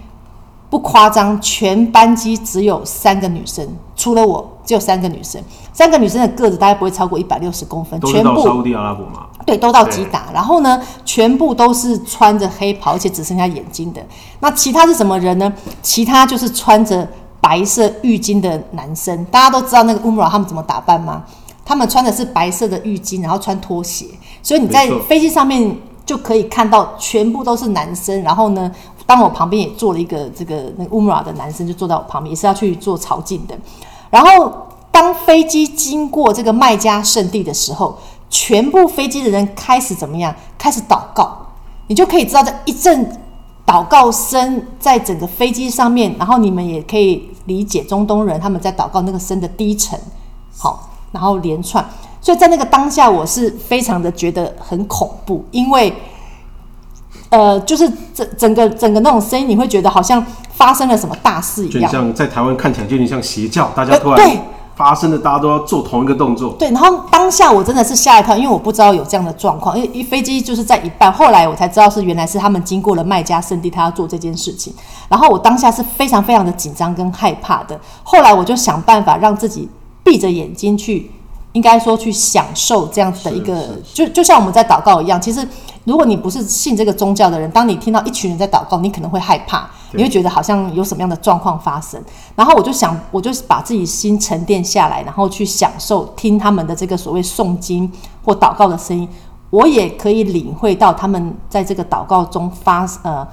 不夸张，全班机只有三个女生，除了我，只有三个女生。三个女生的个子大概不会超过一百六十公分，全部。沙乌地阿拉伯嘛？对，都到吉达。然后呢，全部都是穿着黑袍，而且只剩下眼睛的。那其他是什么人呢？其他就是穿着白色浴巾的男生。大家都知道那个乌姆拉他们怎么打扮吗？他们穿的是白色的浴巾，然后穿拖鞋。所以你在飞机上面就可以看到，全部都是男生。然后呢？当我旁边也坐了一个这个那个乌姆拉的男生，就坐在我旁边，也是要去做朝觐的。然后当飞机经过这个麦加圣地的时候，全部飞机的人开始怎么样？开始祷告，你就可以知道这一阵祷告声在整个飞机上面。然后你们也可以理解中东人他们在祷告那个声的低沉，好，然后连串。所以在那个当下，我是非常的觉得很恐怖，因为。呃，就是整整个整个那种声音，你会觉得好像发生了什么大事一样。就像在台湾看起来就有点像邪教，大家突然发生的，大家都要做同一个动作。对，然后当下我真的是吓一跳，因为我不知道有这样的状况，因为一飞机就是在一半，后来我才知道是原来是他们经过了麦加圣地，他要做这件事情。然后我当下是非常非常的紧张跟害怕的。后来我就想办法让自己闭着眼睛去。应该说去享受这样子的一个，就就像我们在祷告一样。其实，如果你不是信这个宗教的人，当你听到一群人在祷告，你可能会害怕，你会觉得好像有什么样的状况发生。然后我就想，我就把自己心沉淀下来，然后去享受听他们的这个所谓诵经或祷告的声音，我也可以领会到他们在这个祷告中发呃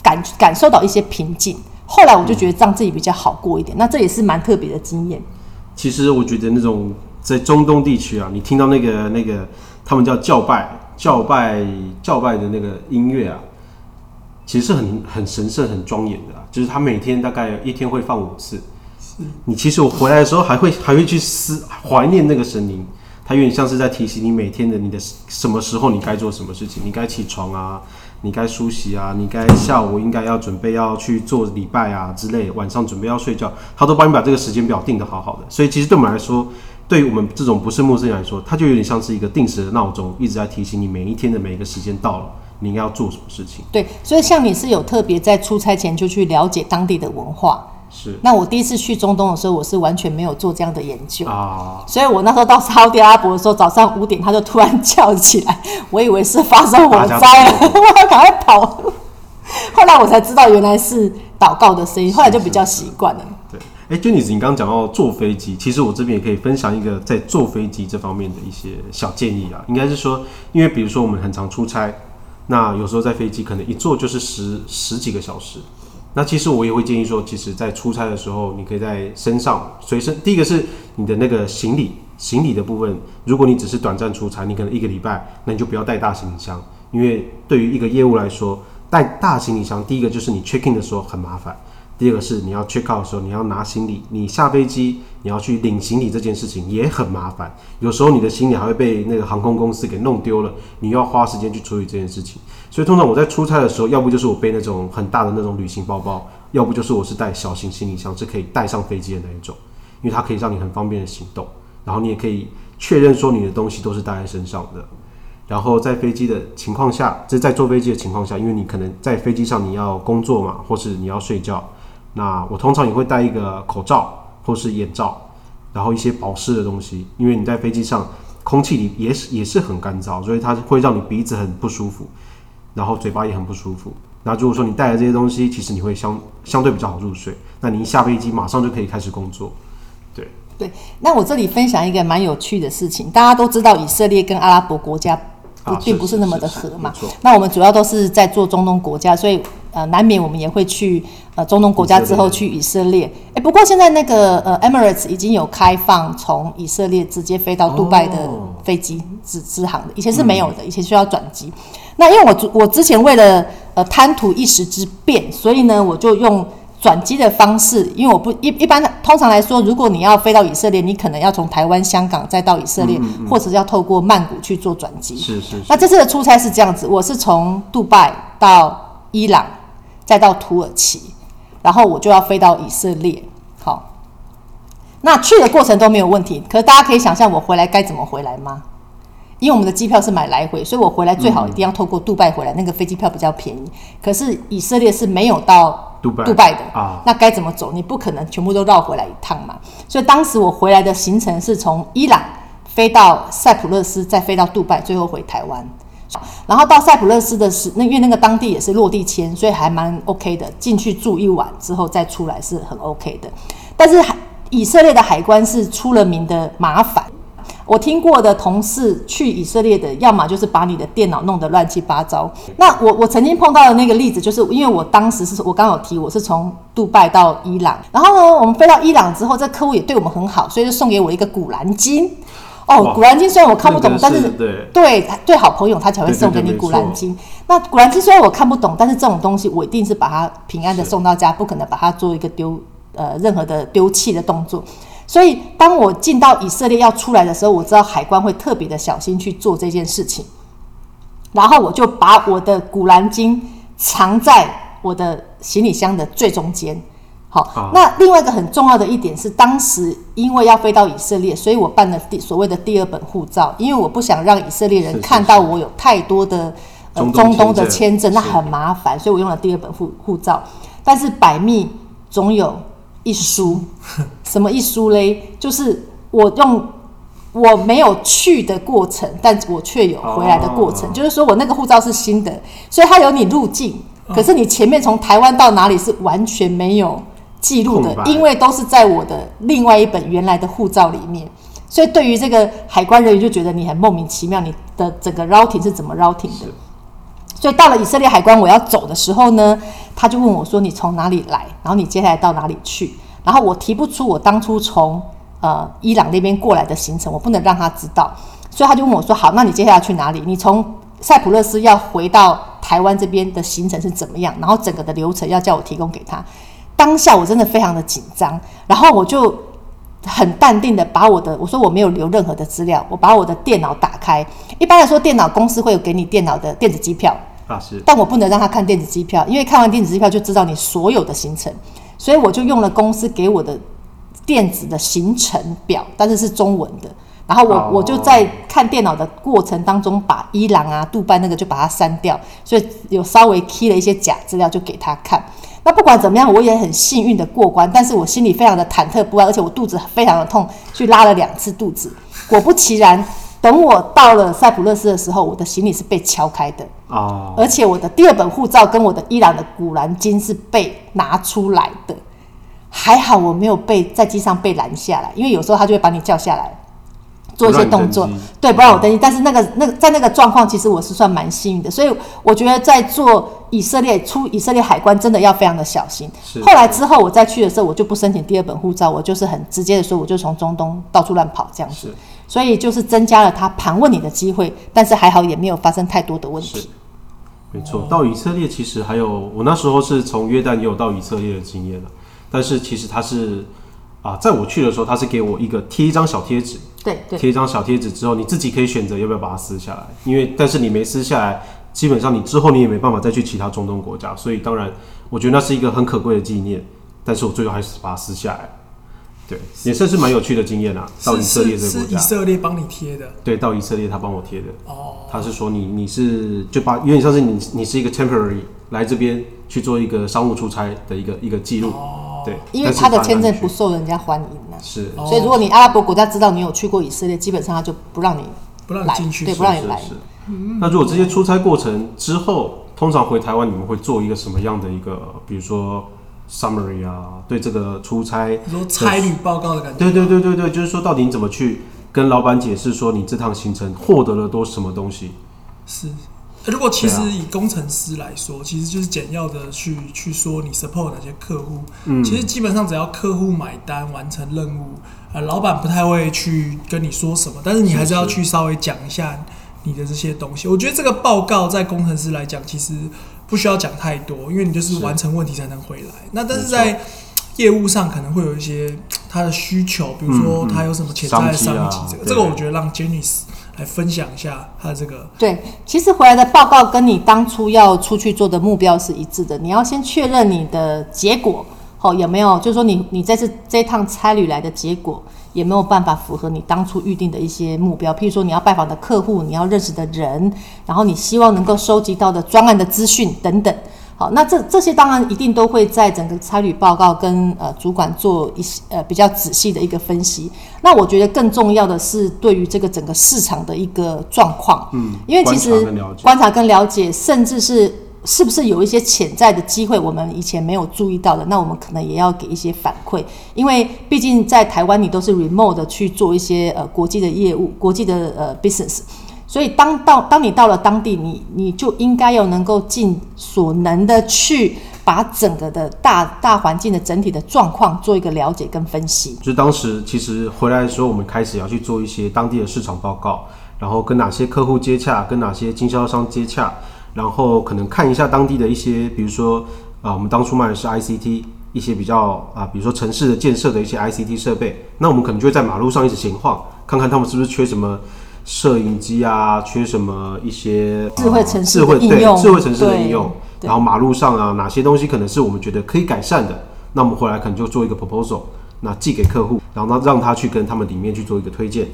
感感受到一些平静。后来我就觉得让自己比较好过一点。那这也是蛮特别的经验。其实我觉得那种。在中东地区啊，你听到那个那个他们叫教拜、教拜、教拜的那个音乐啊，其实是很很神圣、很庄严的啊。就是他每天大概一天会放五次。是。你其实我回来的时候还会还会去思怀念那个神灵，他有点像是在提醒你每天的你的什么时候你该做什么事情，你该起床啊，你该梳洗啊，你该下午应该要准备要去做礼拜啊之类，晚上准备要睡觉，他都帮你把这个时间表定得好好的。所以其实对我们来说。对于我们这种不是陌生人来说，它就有点像是一个定时的闹钟，一直在提醒你每一天的每一个时间到了，你应该要做什么事情。对，所以像你是有特别在出差前就去了解当地的文化。是。那我第一次去中东的时候，我是完全没有做这样的研究啊。所以我那时候到沙特阿拉伯的时候，早上五点他就突然叫起来，我以为是发生火灾了，(laughs) 我要赶快跑。后来我才知道原来是祷告的声音，后来就比较习惯了。哎、，Jenny，你刚刚讲到坐飞机，其实我这边也可以分享一个在坐飞机这方面的一些小建议啊。应该是说，因为比如说我们很常出差，那有时候在飞机可能一坐就是十十几个小时。那其实我也会建议说，其实，在出差的时候，你可以在身上随身。第一个是你的那个行李，行李的部分，如果你只是短暂出差，你可能一个礼拜，那你就不要带大行李箱，因为对于一个业务来说，带大行李箱，第一个就是你 check in 的时候很麻烦。第二个是你要 check out 的时候，你要拿行李，你下飞机你要去领行李这件事情也很麻烦。有时候你的行李还会被那个航空公司给弄丢了，你要花时间去处理这件事情。所以通常我在出差的时候，要不就是我背那种很大的那种旅行包包，要不就是我是带小型行李箱，是可以带上飞机的那一种，因为它可以让你很方便的行动，然后你也可以确认说你的东西都是带在身上的。然后在飞机的情况下，这在坐飞机的情况下，因为你可能在飞机上你要工作嘛，或是你要睡觉。那我通常也会戴一个口罩或是眼罩，然后一些保湿的东西，因为你在飞机上空气里也是也是很干燥，所以它会让你鼻子很不舒服，然后嘴巴也很不舒服。那如果说你带了这些东西，其实你会相相对比较好入睡。那你一下飞机马上就可以开始工作。对对，那我这里分享一个蛮有趣的事情，大家都知道以色列跟阿拉伯国家。不，并不是那么的合嘛。那我们主要都是在做中东国家，所以呃，难免我们也会去呃中东国家之后去以色列。哎，不过现在那个呃 Emirates 已经有开放从以色列直接飞到杜拜的飞机直直航的，以前是没有的，以前需要转机。那因为我我之前为了呃贪图一时之便，所以呢我就用。转机的方式，因为我不一一般通常来说，如果你要飞到以色列，你可能要从台湾、香港再到以色列，嗯嗯嗯、或者是要透过曼谷去做转机。是是，是。那这次的出差是这样子，我是从杜拜到伊朗，再到土耳其，然后我就要飞到以色列。好，那去的过程都没有问题，可是大家可以想象我回来该怎么回来吗？因为我们的机票是买来回，所以我回来最好一定要透过杜拜回来，嗯、那个飞机票比较便宜。可是以色列是没有到。杜拜，杜拜的啊，那该怎么走？你不可能全部都绕回来一趟嘛。所以当时我回来的行程是从伊朗飞到塞浦路斯，再飞到杜拜，最后回台湾。然后到塞浦路斯的是，那因为那个当地也是落地签，所以还蛮 OK 的。进去住一晚之后再出来是很 OK 的。但是以色列的海关是出了名的麻烦。我听过的同事去以色列的，要么就是把你的电脑弄得乱七八糟。那我我曾经碰到的那个例子，就是因为我当时是我刚有提，我是从杜拜到伊朗，然后呢，我们飞到伊朗之后，这客户也对我们很好，所以就送给我一个古兰经。哦，古兰经虽然我看不懂，但是对对对好朋友他才会送给你古兰经。那古兰经虽然我看不懂，但是这种东西我一定是把它平安的送到家，不可能把它做一个丢呃任何的丢弃的动作。所以，当我进到以色列要出来的时候，我知道海关会特别的小心去做这件事情。然后，我就把我的古兰经藏在我的行李箱的最中间。好，那另外一个很重要的一点是，当时因为要飞到以色列，所以我办了第所谓的第二本护照，因为我不想让以色列人看到我有太多的呃中东的签证，那很麻烦，所以我用了第二本护护照。但是百密总有。一疏，(laughs) 什么一疏嘞？就是我用我没有去的过程，但我却有回来的过程。就是说我那个护照是新的，所以它有你入境，可是你前面从台湾到哪里是完全没有记录的，因为都是在我的另外一本原来的护照里面。所以对于这个海关人员就觉得你很莫名其妙，你的整个 routing 是怎么 routing 的？所以到了以色列海关，我要走的时候呢，他就问我说：“你从哪里来？然后你接下来到哪里去？”然后我提不出我当初从呃伊朗那边过来的行程，我不能让他知道，所以他就问我说：“好，那你接下来去哪里？你从塞浦路斯要回到台湾这边的行程是怎么样？然后整个的流程要叫我提供给他。”当下我真的非常的紧张，然后我就很淡定的把我的我说我没有留任何的资料，我把我的电脑打开。一般来说，电脑公司会有给你电脑的电子机票。啊，是，但我不能让他看电子机票，因为看完电子机票就知道你所有的行程，所以我就用了公司给我的电子的行程表，但是是中文的。然后我、哦、我就在看电脑的过程当中，把伊朗啊、杜拜那个就把它删掉，所以有稍微 key 了一些假资料就给他看。那不管怎么样，我也很幸运的过关，但是我心里非常的忐忑不安，而且我肚子非常的痛，去拉了两次肚子。果不其然。等我到了塞浦路斯的时候，我的行李是被敲开的，oh. 而且我的第二本护照跟我的伊朗的古兰经是被拿出来的。还好我没有被在机上被拦下来，因为有时候他就会把你叫下来。做一些动作，对，不让我登机。但是那个、那个，在那个状况，其实我是算蛮幸运的。所以我觉得在做以色列出以色列海关，真的要非常的小心。后来之后我再去的时候，我就不申请第二本护照，我就是很直接的说，我就从中东到处乱跑这样子。所以就是增加了他盘问你的机会，但是还好也没有发生太多的问题。没错，到以色列其实还有，我那时候是从约旦也有到以色列的经验了，但是其实他是。啊，在我去的时候，他是给我一个贴一张小贴纸，对，贴一张小贴纸之后，你自己可以选择要不要把它撕下来，因为但是你没撕下来，基本上你之后你也没办法再去其他中东国家，所以当然我觉得那是一个很可贵的纪念，但是我最后还是把它撕下来，对，也算是蛮有趣的经验啊。到以色列这个国家，是以色列帮你贴的，对，到以色列他帮我贴的，哦，他是说你你是就把有点像是你你是一个 temporary 来这边去做一个商务出差的一个一个记录。哦。对，因为他的签证不受人家欢迎呢，是，所以如果你阿拉伯国家知道你有去过以色列，基本上他就不让你不让你进去，对，不让你来。那如果这些出差过程之后，通常回台湾，你们会做一个什么样的一个，比如说 summary 啊，对这个出差，比如说差旅报告的感觉。对对对对对，就是说到底你怎么去跟老板解释说你这趟行程获得了多什么东西？是。如果其实以工程师来说，其实就是简要的去去说你 support 哪些客户。嗯，其实基本上只要客户买单完成任务，呃，老板不太会去跟你说什么，但是你还是要去稍微讲一下你的这些东西。我觉得这个报告在工程师来讲，其实不需要讲太多，因为你就是完成问题才能回来。那但是在业务上可能会有一些他的需求，比如说他有什么潜在的商机，这个这个我觉得让 Janice。来分享一下他这个。对，其实回来的报告跟你当初要出去做的目标是一致的。你要先确认你的结果，好，有没有，就是说你你这次这趟差旅来的结果，有没有办法符合你当初预定的一些目标？譬如说你要拜访的客户，你要认识的人，然后你希望能够收集到的专案的资讯等等。好，那这这些当然一定都会在整个差旅报告跟呃主管做一些呃比较仔细的一个分析。那我觉得更重要的是对于这个整个市场的一个状况，嗯，因为其实观察跟了解，甚至是是不是有一些潜在的机会，我们以前没有注意到的，那我们可能也要给一些反馈。因为毕竟在台湾，你都是 remote 的去做一些呃国际的业务、国际的呃 business。所以当到当你到了当地，你你就应该要能够尽所能的去把整个的大大环境的整体的状况做一个了解跟分析。就当时其实回来的时候，我们开始要去做一些当地的市场报告，然后跟哪些客户接洽，跟哪些经销商接洽，然后可能看一下当地的一些，比如说啊，我们当初卖的是 ICT，一些比较啊，比如说城市的建设的一些 ICT 设备，那我们可能就会在马路上一直闲晃，看看他们是不是缺什么。摄影机啊，缺什么一些智慧城市的应用，对，智慧城市的应用。然后马路上啊，哪些东西可能是我们觉得可以改善的，那我们回来可能就做一个 proposal，那寄给客户，然后呢让他去跟他们里面去做一个推荐。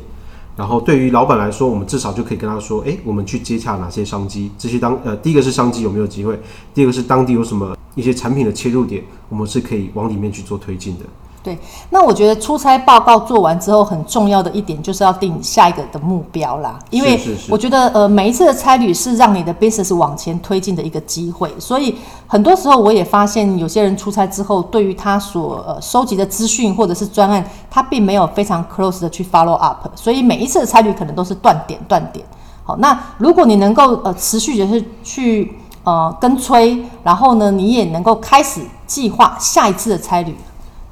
然后对于老板来说，我们至少就可以跟他说，哎，我们去接洽哪些商机，这些当呃第一个是商机有没有机会，第二个是当地有什么一些产品的切入点，我们是可以往里面去做推进的。对，那我觉得出差报告做完之后，很重要的一点就是要定下一个的目标啦。因为我觉得，呃，每一次的差旅是让你的 business 往前推进的一个机会。所以很多时候我也发现，有些人出差之后，对于他所呃收集的资讯或者是专案，他并没有非常 close 的去 follow up。所以每一次的差旅可能都是断点断点。好，那如果你能够呃持续的是去呃跟催，然后呢，你也能够开始计划下一次的差旅。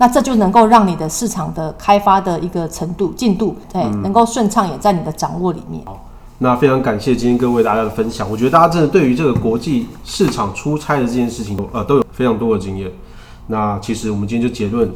那这就能够让你的市场的开发的一个程度进度，对，嗯、能够顺畅，也在你的掌握里面。好，那非常感谢今天各位大家的分享。我觉得大家真的对于这个国际市场出差的这件事情，呃，都有非常多的经验。那其实我们今天就结论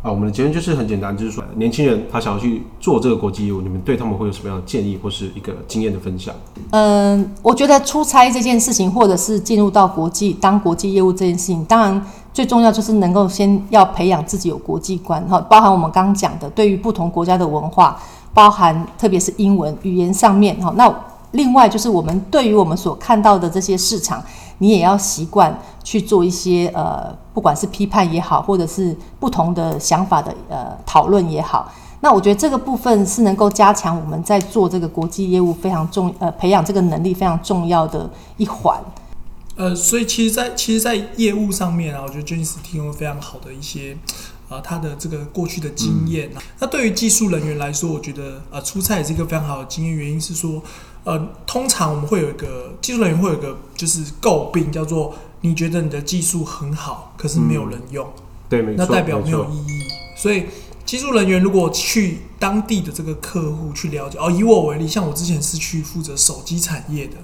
啊，我们的结论就是很简单，就是说年轻人他想要去做这个国际业务，你们对他们会有什么样的建议或是一个经验的分享？嗯，我觉得出差这件事情，或者是进入到国际当国际业务这件事情，当然。最重要就是能够先要培养自己有国际观哈，包含我们刚刚讲的，对于不同国家的文化，包含特别是英文语言上面哈。那另外就是我们对于我们所看到的这些市场，你也要习惯去做一些呃，不管是批判也好，或者是不同的想法的呃讨论也好。那我觉得这个部分是能够加强我们在做这个国际业务非常重呃，培养这个能力非常重要的一环。呃，所以其实在，在其实，在业务上面啊，我觉得 Janice 提供了非常好的一些啊他的这个过去的经验。嗯、那对于技术人员来说，我觉得呃出差也是一个非常好的经验。原因是说，呃，通常我们会有一个技术人员会有一个就是诟病，叫做你觉得你的技术很好，可是没有人用，嗯、对，没错，那代表没有意义。所以技术人员如果去当地的这个客户去了解，哦，以我为例，像我之前是去负责手机产业的。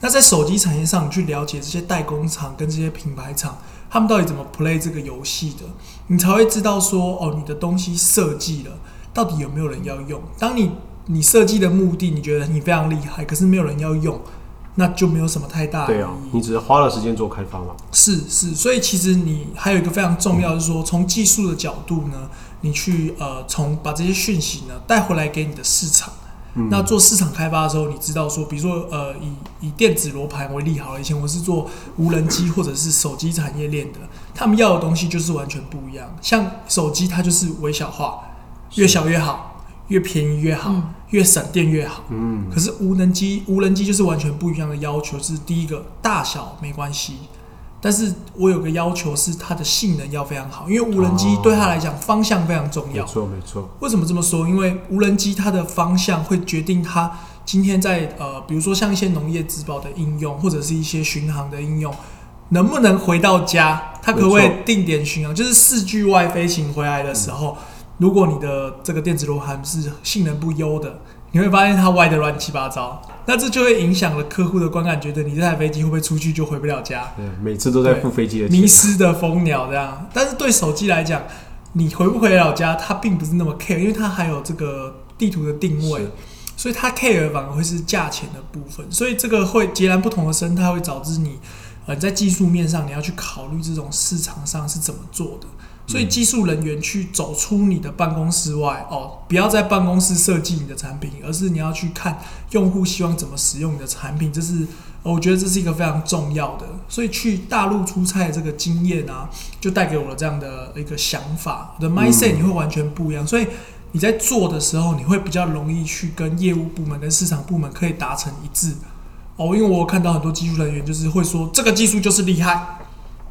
那在手机产业上，你去了解这些代工厂跟这些品牌厂，他们到底怎么 play 这个游戏的，你才会知道说，哦，你的东西设计了，到底有没有人要用？当你你设计的目的，你觉得你非常厉害，可是没有人要用，那就没有什么太大的意义。对啊，你只是花了时间做开发嘛。是是，所以其实你还有一个非常重要就是说，从技术的角度呢，你去呃，从把这些讯息呢带回来给你的市场。嗯、那做市场开发的时候，你知道说，比如说，呃，以以电子罗盘为例好了，以前我是做无人机或者是手机产业链的，他们要的东西就是完全不一样。像手机，它就是微小化，越小越好，越便宜越好，越省电越好。嗯。可是无人机，无人机就是完全不一样的要求，是第一个大小没关系。但是我有个要求是它的性能要非常好，因为无人机对它来讲方向非常重要。没错没错。为什么这么说？因为无人机它的方向会决定它今天在呃，比如说像一些农业植保的应用，或者是一些巡航的应用，能不能回到家？它可不可以定点巡航？就是四句外飞行回来的时候，如果你的这个电子罗盘是性能不优的，你会发现它歪得乱七八糟。那这就会影响了客户的观感，觉得你这台飞机会不会出去就回不了家？对，每次都在付飞机的钱。迷失的蜂鸟这样。但是对手机来讲，你回不回老家，它并不是那么 care，因为它还有这个地图的定位，所以它 care 反而会是价钱的部分。所以这个会截然不同的生态，会导致你呃在技术面上你要去考虑这种市场上是怎么做的。所以技术人员去走出你的办公室外哦，不要在办公室设计你的产品，而是你要去看用户希望怎么使用你的产品，这是我觉得这是一个非常重要的。所以去大陆出差的这个经验啊，就带给我了这样的一个想法。我的 mindset 你会完全不一样，所以你在做的时候，你会比较容易去跟业务部门跟市场部门可以达成一致哦。因为我有看到很多技术人员就是会说这个技术就是厉害，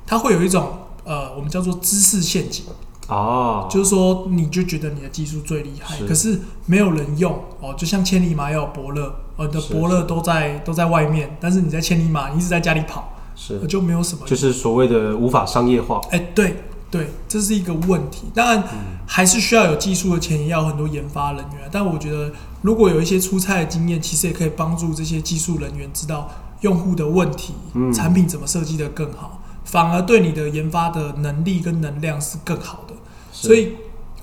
他会有一种。呃，我们叫做知识陷阱哦，就是说你就觉得你的技术最厉害，是可是没有人用哦，就像千里马要有伯乐，呃，你的伯乐都在都在外面，但是你在千里马，你一直在家里跑，是就没有什么，就是所谓的无法商业化。哎、欸，对对，这是一个问题。当然，还是需要有技术的前提，要很多研发人员。但我觉得，如果有一些出差的经验，其实也可以帮助这些技术人员知道用户的问题，嗯、产品怎么设计的更好。反而对你的研发的能力跟能量是更好的，所以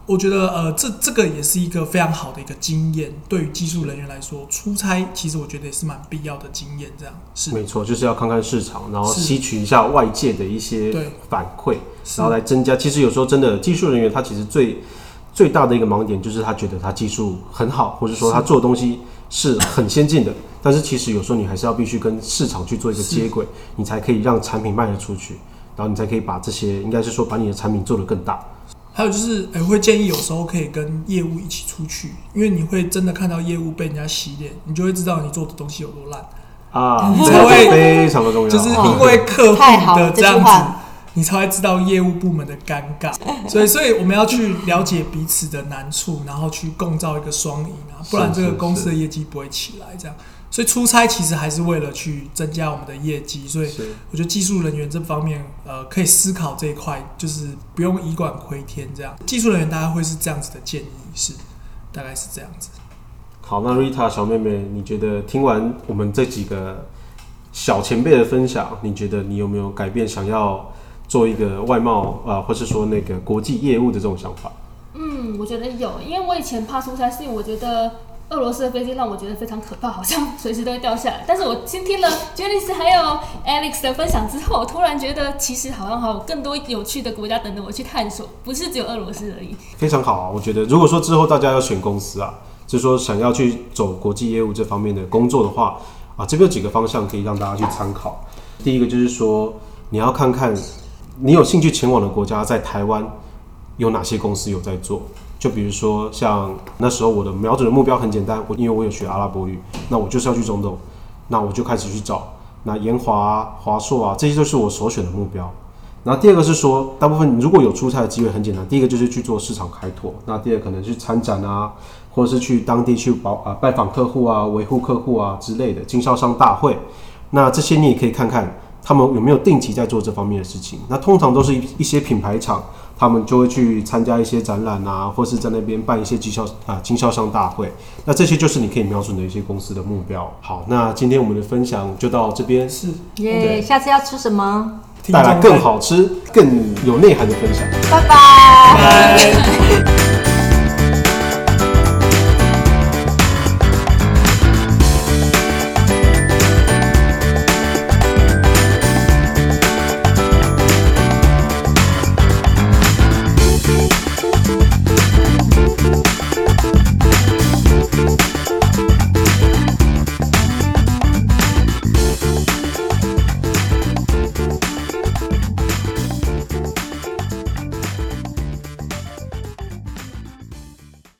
我觉得呃，这这个也是一个非常好的一个经验。对于技术人员来说，出差其实我觉得也是蛮必要的经验。这样是没错，就是要看看市场，然后吸取一下外界的一些反馈，然后来增加。其实有时候真的技术人员他其实最最大的一个盲点就是他觉得他技术很好，或者说他做的东西是很先进的。但是其实有时候你还是要必须跟市场去做一个接轨，你才可以让产品卖得出去，然后你才可以把这些，应该是说把你的产品做得更大。还有就是，哎、会建议有时候可以跟业务一起出去，因为你会真的看到业务被人家洗脸，你就会知道你做的东西有多烂啊，你才会非常的重要，就是因为客户的这样子，你才会知道业务部门的尴尬。所以，所以我们要去了解彼此的难处，然后去共造一个双赢啊，不然这个公司的业绩不会起来。这样。所以出差其实还是为了去增加我们的业绩，所以我觉得技术人员这方面，呃，可以思考这一块，就是不用以管窥天这样。技术人员大概会是这样子的建议，是大概是这样子。好，那 Rita 小妹妹，你觉得听完我们这几个小前辈的分享，你觉得你有没有改变想要做一个外贸啊、呃，或是说那个国际业务的这种想法？嗯，我觉得有，因为我以前怕出差，是因为我觉得。俄罗斯的飞机让我觉得非常可怕，好像随时都会掉下来。但是我先听了 Janice 还有 Alex 的分享之后，突然觉得其实好像还有更多有趣的国家等着我去探索，不是只有俄罗斯而已。非常好啊，我觉得如果说之后大家要选公司啊，就是说想要去走国际业务这方面的工作的话啊，这边有几个方向可以让大家去参考。第一个就是说，你要看看你有兴趣前往的国家在台湾有哪些公司有在做。就比如说，像那时候我的瞄准的目标很简单，我因为我有学阿拉伯语，那我就是要去中东，那我就开始去找那研华、华硕啊，这些都是我首选的目标。然后第二个是说，大部分如果有出差的机会，很简单，第一个就是去做市场开拓，那第二可能去参展啊，或者是去当地去保啊拜访客户啊、维护客户啊之类的经销商大会，那这些你也可以看看他们有没有定期在做这方面的事情。那通常都是一一些品牌厂。他们就会去参加一些展览啊，或是在那边办一些经销啊经销商大会。那这些就是你可以瞄准的一些公司的目标。好，那今天我们的分享就到这边。是耶，下次要吃什么？带来更好吃、更有内涵的分享。拜拜。